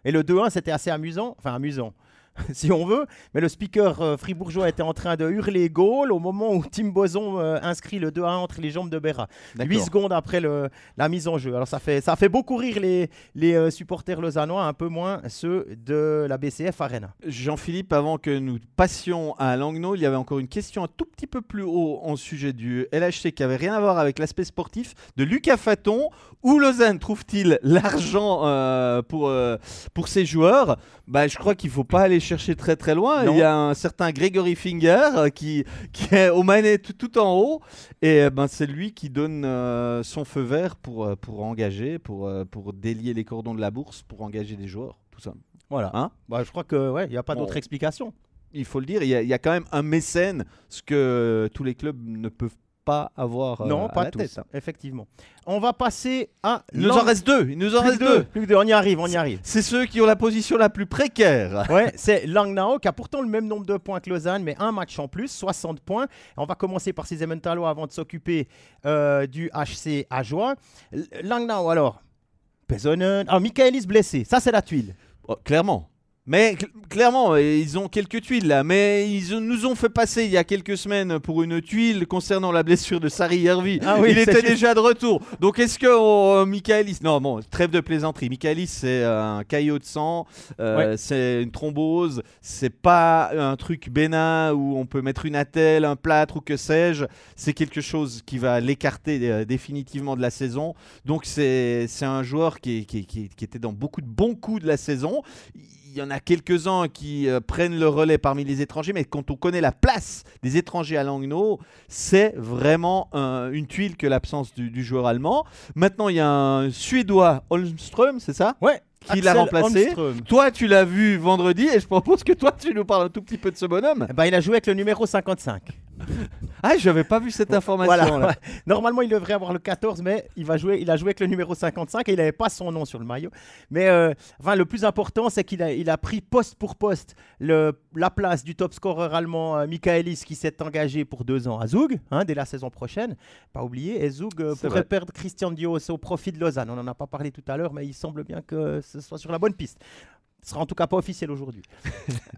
Et le 2-1, c'était assez amusant. Enfin, amusant. si on veut, mais le speaker euh, fribourgeois était en train de hurler goal au moment où Tim Boson euh, inscrit le 2-1 entre les jambes de Berra. 8 D'accord. secondes après le, la mise en jeu. Alors ça fait, ça fait beaucoup rire les, les euh, supporters lausannois, un peu moins ceux de la BCF Arena. Jean-Philippe, avant que nous passions à Langnau, il y avait encore une question un tout petit peu plus haut en sujet du LHC qui avait rien à voir avec l'aspect sportif de Lucas Faton. Où Lausanne trouve-t-il l'argent euh, pour, pour ses joueurs? Bah, Je crois qu'il ne faut pas aller chercher très très loin. Non. Il y a un certain Gregory Finger euh, qui, qui est aux manettes tout, tout en haut et euh, ben, c'est lui qui donne euh, son feu vert pour, pour engager, pour, pour délier les cordons de la bourse, pour engager des joueurs, tout ça. Voilà. Hein Bah, je crois que ouais, il n'y a pas Bon. d'autre explication. il faut le dire, il y, a, il y a quand même un mécène, ce que tous les clubs ne peuvent pas avoir euh, Non, à pas la tous, tête, hein. effectivement. On va passer à. Il nous en reste deux. Il nous en plus reste deux. Plus deux. On y arrive, on y arrive. C'est ceux qui ont la position la plus précaire. Ouais, c'est Langnau qui a pourtant le même nombre de points que Lausanne, mais un match en plus, 60 points. On va commencer par ces Emmentaler avant de s'occuper euh, du HC Ajoie. Langnau, alors. Pesonen. Ah, Michaelis blessé. Ça, c'est la tuile. Oh, clairement. Mais cl- clairement, euh, ils ont quelques tuiles là. Mais ils nous ont fait passer il y a quelques semaines pour une tuile concernant la blessure de Sari Hervi. Ah oui, il était déjà de retour. Donc est-ce que oh, Michaelis. Non, bon, trêve de plaisanterie. Michaelis, c'est un caillot de sang. euh, C'est une thrombose. C'est pas un truc bénin où on peut mettre une attelle, un plâtre ou que sais-je. C'est quelque chose qui va l'écarter euh, définitivement de la saison. Donc c'est c'est un joueur qui, qui- qui- qui était dans beaucoup de bons coups de la saison. Il y en a quelques-uns qui euh, prennent le relais parmi les étrangers, mais quand on connaît la place des étrangers à Langnau, c'est vraiment euh, une tuile que l'absence du, du joueur allemand. Maintenant, il y a un Suédois, Holmström, c'est ça Ouais. Qui l'a remplacé Holmström. Toi, tu l'as vu vendredi et je propose que toi, tu nous parles un tout petit peu de ce bonhomme. Ben, il a joué avec le numéro 55. Ah, j'avais pas vu cette information. Voilà. là. ouais. Normalement, il devrait avoir le 14, mais il, va jouer, il a joué avec le numéro 55 et il n'avait pas son nom sur le maillot. Mais euh, enfin, le plus important, c'est qu'il a, il a pris poste pour poste le, la place du top scorer allemand euh, Michaelis qui s'est engagé pour deux ans à Zug, hein, dès la saison prochaine. Pas oublier. Et Zug euh, pourrait vrai. perdre Christian Dios au profit de Lausanne. On n'en a pas parlé tout à l'heure, mais il semble bien que ce soit sur la bonne piste. Ce sera en tout cas pas officiel aujourd'hui.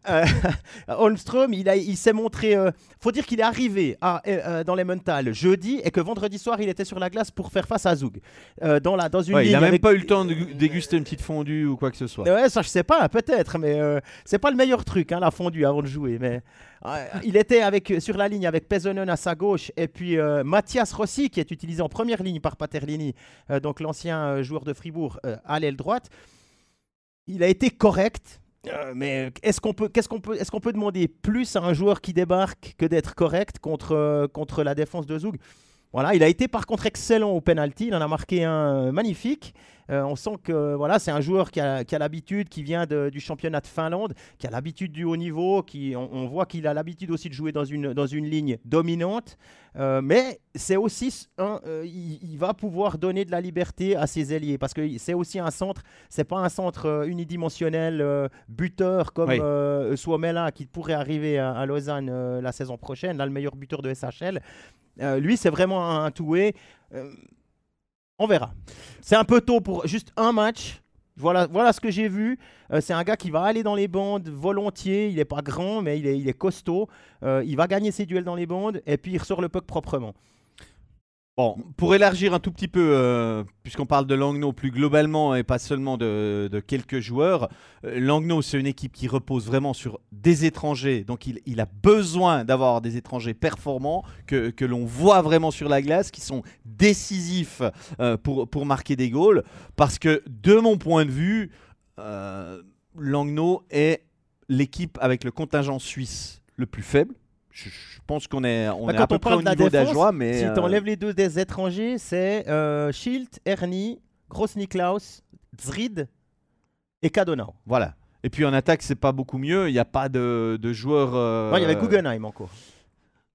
Euh, Holmström, il, a- il s'est montré. euh, faut dire qu'il est arrivé à, euh, euh, dans les Mental jeudi et que vendredi soir, il était sur la glace pour faire face à Zug. Euh, dans, la, dans une Ouais, il ligne a même avec- pas eu le temps de gu- déguster une petite fondue ou quoi que ce soit. Ouais, ça je sais pas, peut-être, mais c'est pas le meilleur truc, hein, la fondue avant de jouer. Mais il était avec sur la ligne avec Pesonen à sa gauche et puis Mathias Rossi qui est utilisé en première ligne par Paterlini, donc l'ancien joueur de Fribourg à l'aile droite. Il a été correct. euh, mais est-ce qu'on peut, qu'est-ce qu'on peut, est-ce qu'on peut demander plus à un joueur qui débarque que d'être correct contre, euh, contre la défense de Zug? Voilà, il a été par contre excellent au penalty. Il en a marqué un euh, magnifique. Euh, on sent que voilà, c'est un joueur qui a, qui a l'habitude, qui vient de- du championnat de Finlande, qui a l'habitude du haut niveau, qui, on, on voit qu'il a l'habitude aussi de jouer dans une, dans une ligne dominante. Euh, mais c'est aussi un, euh, il, il va pouvoir donner de la liberté à ses ailiers parce que c'est aussi un centre. C'est pas un centre euh, unidimensionnel buteur comme Oui. Suomela qui pourrait arriver à, à Lausanne la saison prochaine, là le meilleur buteur de SHL. Lui, c'est vraiment un, un two-way. On verra. C'est un peu tôt pour juste un match. Voilà, voilà ce que j'ai vu. Euh, c'est un gars qui va aller dans les bandes volontiers. Il n'est pas grand, mais il est, il est costaud. Euh, il va gagner ses duels dans les bandes et puis il ressort le puck proprement. Bon, pour élargir un tout petit peu, euh, puisqu'on parle de Langnau plus globalement et pas seulement de, quelques joueurs, euh, Langnau, c'est une équipe qui repose vraiment sur des étrangers. Donc, il, a besoin d'avoir des étrangers performants que, que l'on voit vraiment sur la glace, qui sont décisifs euh, pour, pour marquer des goals. Parce que, de mon point de vue, euh, Langnau est l'équipe avec le contingent suisse le plus faible. Je, je pense qu'on est, on Bah, est quand à peu on près parle au niveau d'Ajoie, mais... si euh, tu enlèves les deux des étrangers, c'est euh, Schild, Ernie, Gross-Niklaus, Zrid et Kadonau. Voilà. Et puis en attaque, c'est pas beaucoup mieux. Il n'y a pas de, de joueurs. euh, Ouais, il y avait Guggenheim encore.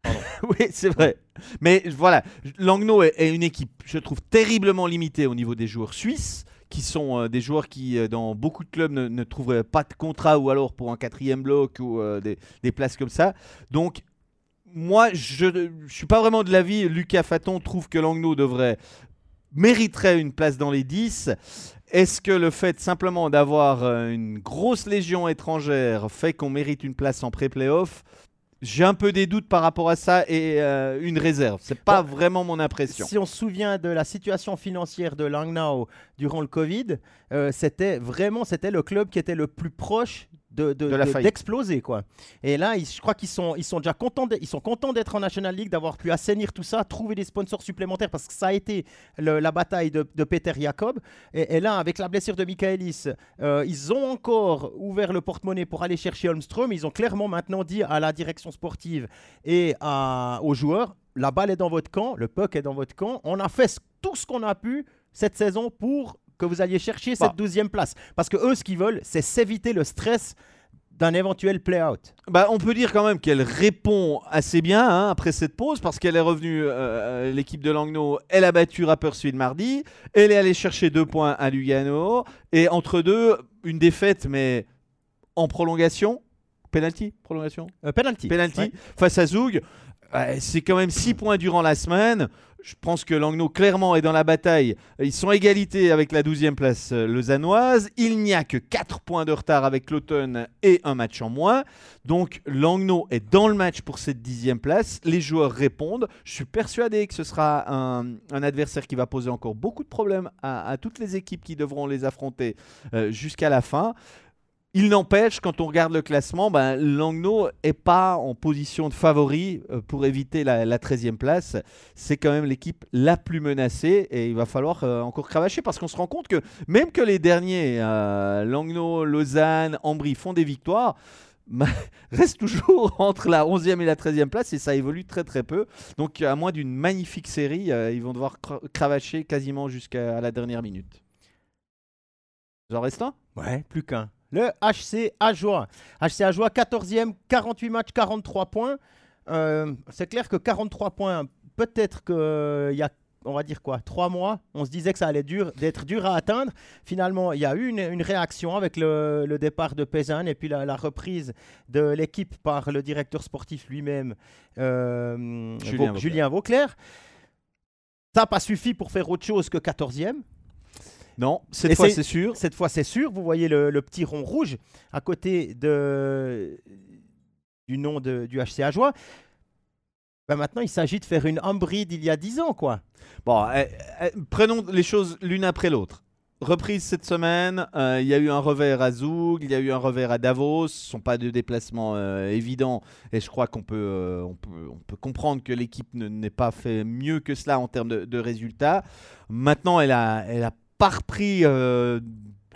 oui, c'est vrai. Mais voilà, Langnau est, est une équipe, je trouve, terriblement limitée au niveau des joueurs suisses, qui sont euh, des joueurs qui, euh, dans beaucoup de clubs, ne, ne trouveraient pas de contrat ou alors pour un quatrième bloc ou euh, des, des places comme ça. Donc, moi, je ne suis pas vraiment de l'avis. Lucas Faton trouve que Langnau devrait mériterait une place dans les 10. Est-ce que le fait simplement d'avoir euh, une grosse légion étrangère fait qu'on mérite une place en pré-playoff? J'ai un peu des doutes par rapport à ça et euh, une réserve. C'est pas vraiment mon impression. Si on se souvient de la situation financière de Langnau durant le Covid, euh, c'était vraiment c'était le club qui était le plus proche de, de- De la de- d'exploser quoi. Et là, ils- je crois qu'ils sont ils sont déjà contents de- ils sont contents d'être en National League, d'avoir pu assainir tout ça, trouver des sponsors supplémentaires parce que ça a été le- la bataille de, Peter Jacob. Et, et là, avec la blessure de Michaelis, euh, ils ont encore ouvert le porte-monnaie pour aller chercher Holmström. Ils ont clairement maintenant dit à la direction sportive et à- aux joueurs la balle est dans votre camp, le puck est dans votre camp. On a fait ce- tout ce qu'on a pu cette saison pour que vous alliez chercher Bah. cette douzième place. Parce que eux, ce qu'ils veulent, c'est s'éviter le stress d'un éventuel play-out bah, On peut dire quand même qu'elle répond assez bien hein, après cette pause parce qu'elle est revenue, euh, l'équipe de Langnau, elle a battu Rapperswil mardi, elle est allée chercher deux points à Lugano et entre deux, une défaite mais en prolongation. Penalty? Prolongation? Euh, Penalty. Penalty face à Zoug. c'est quand même six points durant la semaine. Je pense que Langnau, clairement, est dans la bataille. Ils sont égalité avec la 12e place euh, lausannoise. Il n'y a que 4 points de retard avec l'automne et un match en moins. Donc Langnau est dans le match pour cette 10e place. Les joueurs répondent. Je suis persuadé que ce sera un, adversaire qui va poser encore beaucoup de problèmes à, toutes les équipes qui devront les affronter euh, jusqu'à la fin. Il n'empêche, quand on regarde le classement, ben, Langnau n'est pas en position de favori euh, pour éviter la, 13e place. C'est quand même l'équipe la plus menacée et il va falloir euh, encore cravacher parce qu'on se rend compte que même que les derniers, euh, Lausanne, Ambry, font des victoires, ben, reste toujours entre la 11e et la 13e place et ça évolue très très peu. Donc à moins d'une magnifique série, ils vont devoir cravacher quasiment jusqu'à la dernière minute. Vous en reste un? Ouais, plus qu'un. Le HC Ajoie. HC Ajoie, 14e, 48 matchs, 43 points. Euh, c'est clair que 43 points, peut-être qu'il euh, y a on va dire quoi, trois mois, on se disait que ça allait dur, d'être dur à atteindre. Finalement, il y a eu une, réaction avec le, départ de Pezan et puis la, reprise de l'équipe par le directeur sportif lui-même, euh, Julien, Vauclair. Ça n'a pas suffi pour faire autre chose que 14e. Non, cette fois c'est sûr. Cette fois c'est sûr. Vous voyez le, petit rond rouge à côté de, du nom de, du HC Ajoie. Ben maintenant, il s'agit de faire une hybride il y a 10 ans, quoi. Bon, eh, eh, prenons les choses l'une après l'autre. Reprise cette semaine, euh, il y a eu un revers à Zoug, il y a eu un revers à Davos, ce ne sont pas de déplacements euh, évidents et je crois qu'on peut, euh, on peut, on peut, comprendre que l'équipe n'est pas fait mieux que cela en termes de, de résultats. Maintenant, elle a, elle a pas repris euh,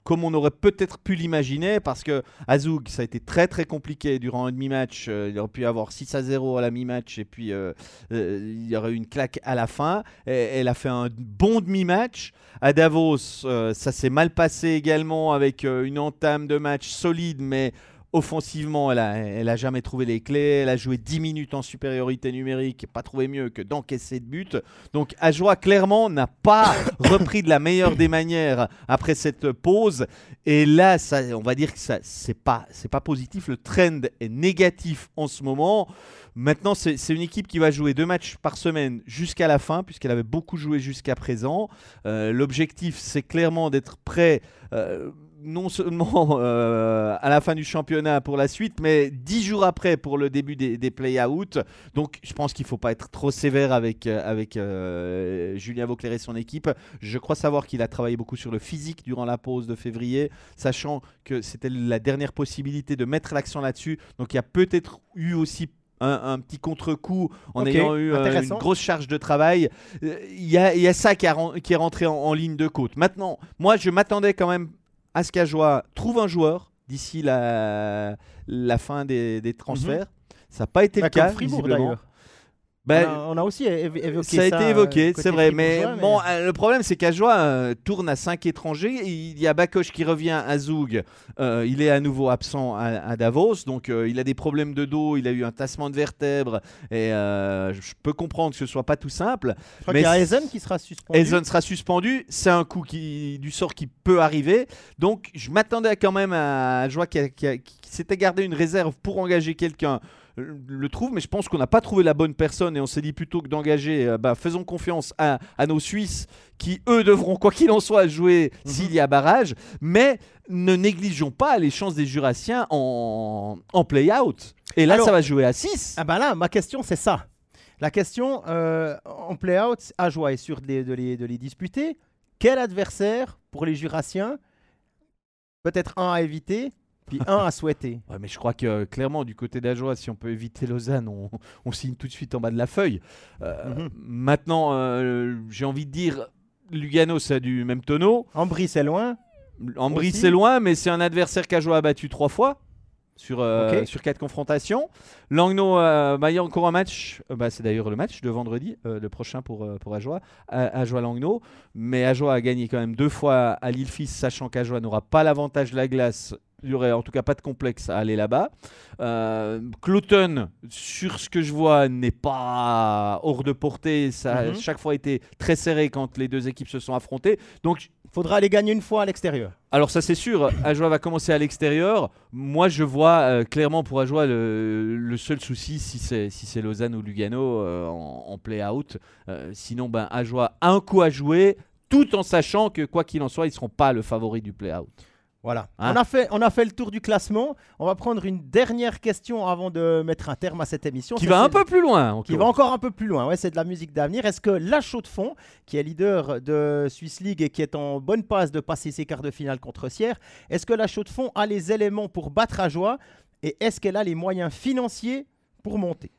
comme on aurait peut-être pu l'imaginer, parce que Azoug, ça a été très très compliqué durant un demi-match. Euh, il aurait pu avoir 6 à 0 à la mi-match, et puis euh, il y aurait eu une claque à la fin. elle a fait un bon demi-match. À Davos, ça s'est mal passé également, avec une entame de match solide, mais Offensivement, elle a, elle a jamais trouvé les clés. Elle a joué 10 minutes en supériorité numérique, pas trouvé mieux que d'encaisser de buts. Donc Ajoie, clairement, n'a pas repris de la meilleure des manières après cette pause. Et là, ça, on va dire que ça, c'est pas, c'est pas positif. Le trend est négatif en ce moment. Maintenant, c'est une équipe qui va jouer deux matchs par semaine jusqu'à la fin, puisqu'elle avait beaucoup joué jusqu'à présent. Euh, l'objectif, c'est clairement d'être prêt. Euh, non seulement euh, à la fin du championnat pour la suite, mais dix jours après pour le début des, des play-out. Donc je pense qu'il ne faut pas être trop sévère avec, euh, avec euh, Julien Vauclair et son équipe. Je crois savoir qu'il a travaillé beaucoup sur le physique durant la pause de février, sachant que c'était la dernière possibilité de mettre l'accent là-dessus. Donc il y a peut-être eu aussi un, petit contre-coup en ayant eu une grosse charge de travail. Il y, a, ça qui, qui est rentré en, en, ligne de côte. Maintenant, moi, je m'attendais quand même Ascajois trouve un joueur d'ici la, la fin des, transferts. Mhm. Ça n'a pas été le cas, visiblement. Ben, on, a, aussi évoqué ça. Ça a été évoqué, c'est vrai. Mais, bon, euh, le problème, c'est qu'Ajoie euh, tourne à 5 étrangers. Il y a Bakoche qui revient à Zoug. Euh, il est à nouveau absent à, Davos. Donc, il a des problèmes de dos. Il a eu un tassement de vertèbres. Et je peux comprendre que ce soit pas tout simple. Je crois mais il y a Ezen qui sera suspendu. Ezen sera suspendu. C'est un coup qui, du sort qui peut arriver. Donc, je m'attendais quand même à qui, qui s'était gardé une réserve pour engager quelqu'un le trouve, mais je pense qu'on n'a pas trouvé la bonne personne et on s'est dit plutôt que d'engager, euh, bah, faisons confiance à, nos Suisses qui, eux, devront, quoi qu'il en soit, jouer mhm. s'il y a barrage, mais ne négligeons pas les chances des Jurassiens en, en play-out. Et là, ça va jouer à 6. Ah bah là, ma question, c'est ça. La question, euh, en play-out, à jouer est sûr de les, de, les, de les disputer. Quel adversaire pour les Jurassiens Peut-être un à éviter puis un à souhaiter. Ouais, mais je crois que clairement, du côté d'Ajoie, si on peut éviter Lausanne, on, signe tout de suite en bas de la feuille. Euh, mhm. Maintenant, euh, j'ai envie de dire, Lugano, c'est du même tonneau. Ambry, c'est loin. Ambry, c'est loin, mais c'est un adversaire qu'Ajoie a battu trois fois sur, euh, sur quatre confrontations. Langnau, euh, bah, il y a encore un match, euh, bah, c'est d'ailleurs le match de vendredi, le prochain pour, pour Ajoie, Ajoie Mais Ajoie a gagné quand même deux fois à Lille-Fils, sachant qu'Ajoie n'aura pas l'avantage de la glace il y aurait en tout cas pas de complexe à aller là-bas. Euh, Cloton, sur ce que je vois, n'est pas hors de portée. Ça a Mhm. chaque fois été très serré quand les deux équipes se sont affrontées. Donc, Faudra aller gagner une fois à l'extérieur. alors ça c'est sûr, Ajoie va commencer à l'extérieur. Moi je vois euh, clairement pour Ajoie le, le seul souci si c'est si c'est Lausanne ou Lugano euh, en, en play-out. Euh, sinon ben Ajoie a un coup à jouer tout en sachant que quoi qu'il en soit ils seront pas le favori du play-out. Voilà. Hein on, a fait, on a fait le tour du classement. On va prendre une dernière question avant de mettre un terme à cette émission. Qui va un peu plus loin. Qui va encore un peu plus loin. Ouais, c'est de la musique d'avenir. Est-ce que la Chaux de Fonds, qui est leader de Swiss League et qui est en bonne passe de passer ses quarts de finale contre Sierre, est-ce que la Chaux de Fonds a les éléments pour battre Ajoie et est-ce qu'elle a les moyens financiers pour monter?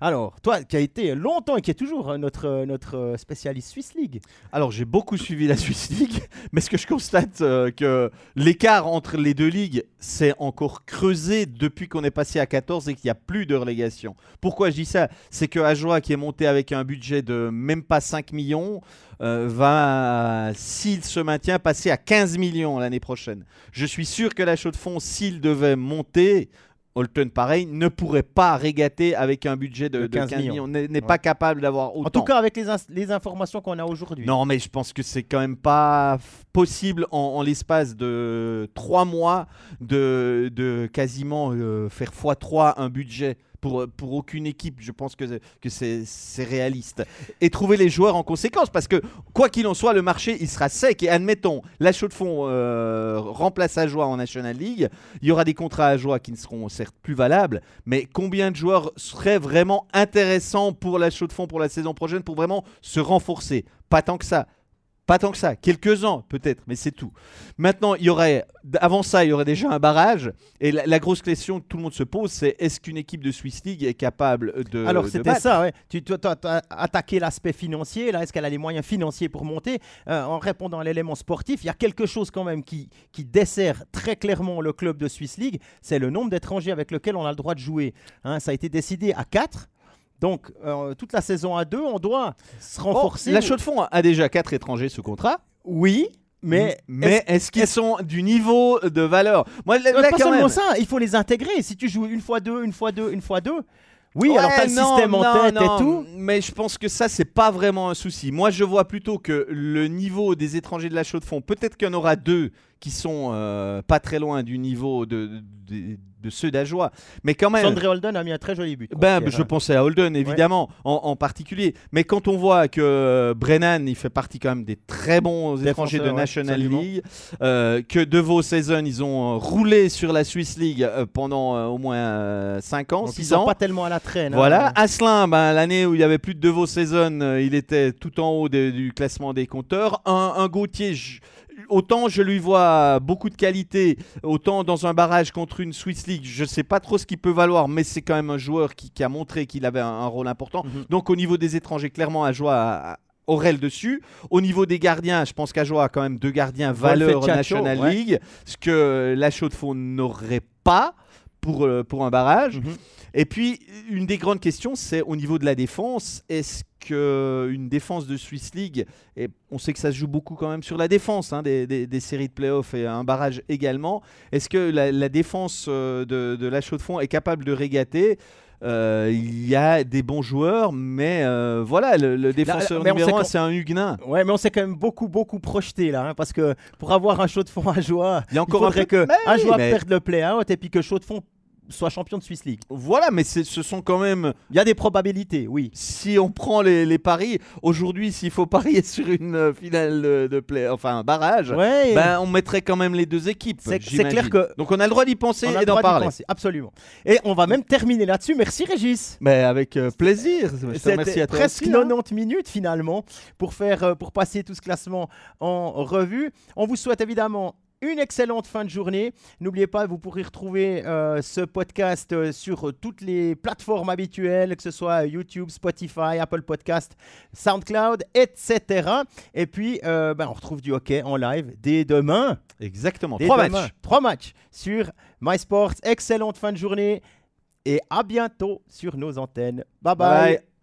Alors, toi qui as été longtemps et qui est toujours euh, notre, euh, notre euh, spécialiste Swiss League, Alors j'ai beaucoup suivi la Swiss League, mais ce que je constate euh, que l'écart entre les deux ligues s'est encore creusé depuis qu'on est passé à 14 et qu'il n'y a plus de relégation. Pourquoi je dis ça? C'est que Ajoie qui est monté avec un budget de même pas 5 millions va, s'il se maintient, passer à 15 millions l'année prochaine. Je suis sûr que la Chaux de Fonds, s'il devait monter, Holton pareil, ne pourrait pas régater avec un budget de, De de 15, 15 millions, millions. n'est Ouais. pas capable d'avoir autant. en tout cas avec les, les informations qu'on a aujourd'hui. Non, mais je pense que c'est quand même pas possible en, en l'espace de trois mois de, de quasiment euh, faire x3 un budget. Pour, pour aucune équipe, je pense que, que c'est réaliste. Et trouver les joueurs en conséquence, parce que quoi qu'il en soit, le marché il sera sec. Et admettons, la chaux de fond euh, remplace Ajoie en National League, il y aura des contrats à Ajoie qui ne seront certes plus valables, mais combien de joueurs seraient vraiment intéressants pour la chaux de fond pour la saison prochaine pour vraiment se renforcer? Pas tant que ça. Pas tant que ça, quelques-uns peut-être, mais c'est tout. Maintenant, il y aurait, avant ça, il y aurait déjà un barrage. Et la, la grosse question que tout le monde se pose, c'est est-ce qu'une équipe de Swiss League est capable de. Alors c'était ça, ouais. tu as attaqué l'aspect financier, là est-ce qu'elle a les moyens financiers pour monter? Euh, En répondant à l'élément sportif, il y a quelque chose quand même qui, qui dessert très clairement le club de Swiss League, c'est le nombre d'étrangers avec lequel on a le droit de jouer. Hein, ça a été décidé à 4. Donc euh, toute la saison à 2, on doit se renforcer. la chaux de fond a déjà quatre étrangers sous contrat. Oui, mais... mais est-ce qu'ils sont du niveau de valeur? Moi, là, Euh, pas quand seulement même- ça, il faut les intégrer. Si tu joues une fois deux, une fois deux, une fois deux, oui, Ouais, alors tu as le non, système en tête non, et tout. Mais je pense que ça, c'est pas vraiment un souci. Moi, je vois plutôt que le niveau des étrangers de la chaux de fond, peut-être qu'il y en aura deux qui sont euh, pas très loin du niveau de, de, de ceux d'Ajoie. Mais quand même. Sandré Holden a mis un très joli but. Ben, je hein. pensais à Holden, évidemment, en, en particulier. Mais quand on voit que euh, Brennan, il fait partie quand même des très bons étrangers de ouais, National. League, euh, que De Vos Season, ils ont roulé sur la Swiss League pendant au moins 5 ans, Donc, 6 ils sont ans. pas tellement à la traîne. hein. Voilà, Asselin, ben, l'année où il y avait plus de De Vos Season, il était tout en haut de- du classement des compteurs. Un, un Gauthier, autant je lui vois beaucoup de qualité, autant dans un barrage contre une Swiss League, je sais pas trop ce qu'il peut valoir, mais c'est quand même un joueur qui, qui a montré qu'il avait un, un rôle important. Mhm. Donc au niveau des étrangers, clairement, Ajoie a- a- aurait le dessus. Au niveau des gardiens, je pense qu'Ajoie a quand même deux gardiens valeur National ouais. League, ce que la Chaux de Fonds n'aurait pas pour, euh, pour un barrage. Mhm. Et puis, une des grandes questions, c'est au niveau de la défense. Est-ce qu'une défense de Swiss League, et on sait que ça se joue beaucoup quand même sur la défense, hein, des, des- des séries de playoffs et un barrage également, est-ce que la, la défense euh, de, de la chaux de fond est capable de régater? Euh, il y a des bons joueurs, mais euh, voilà, le, le défenseur on numéro un, c'est un Huguenin. Ouais, mais on s'est quand même beaucoup, beaucoup projeté là, hein, parce que pour avoir un chaud de fond à joie, Il y a il encore un faudrait peu- que Mais oui, Ajoie mais- perde le play-out et puis que chaud de fond soit champion de Swiss League. Voilà, mais ce sont quand même Il y a des probabilités, oui. si on prend les, les paris, aujourd'hui, s'il faut parier sur une euh, finale de, de play, enfin un barrage, Ouais, ben, on mettrait quand même les deux équipes. C'est- clair que- Donc on a le droit d'y penser on a et d'en parler. penser, absolument. Et on va même terminer là-dessus. Merci Régis. Mais avec euh, plaisir. C'était à toi presque aussi, hein. 90 minutes finalement pour, faire, euh, pour passer tout ce classement en revue. On vous souhaite évidemment une excellente fin de journée. N'oubliez pas, vous pourrez retrouver euh, ce podcast euh, sur toutes les plateformes habituelles, que ce soit YouTube, Spotify, Apple Podcast, SoundCloud, etc. Et puis, euh, ben, on retrouve du hockey en live dès demain. Exactement. Dès Trois demain. matchs. Trois matchs sur MySports. Excellente fin de journée et à bientôt sur nos antennes. bye. bye. Bye.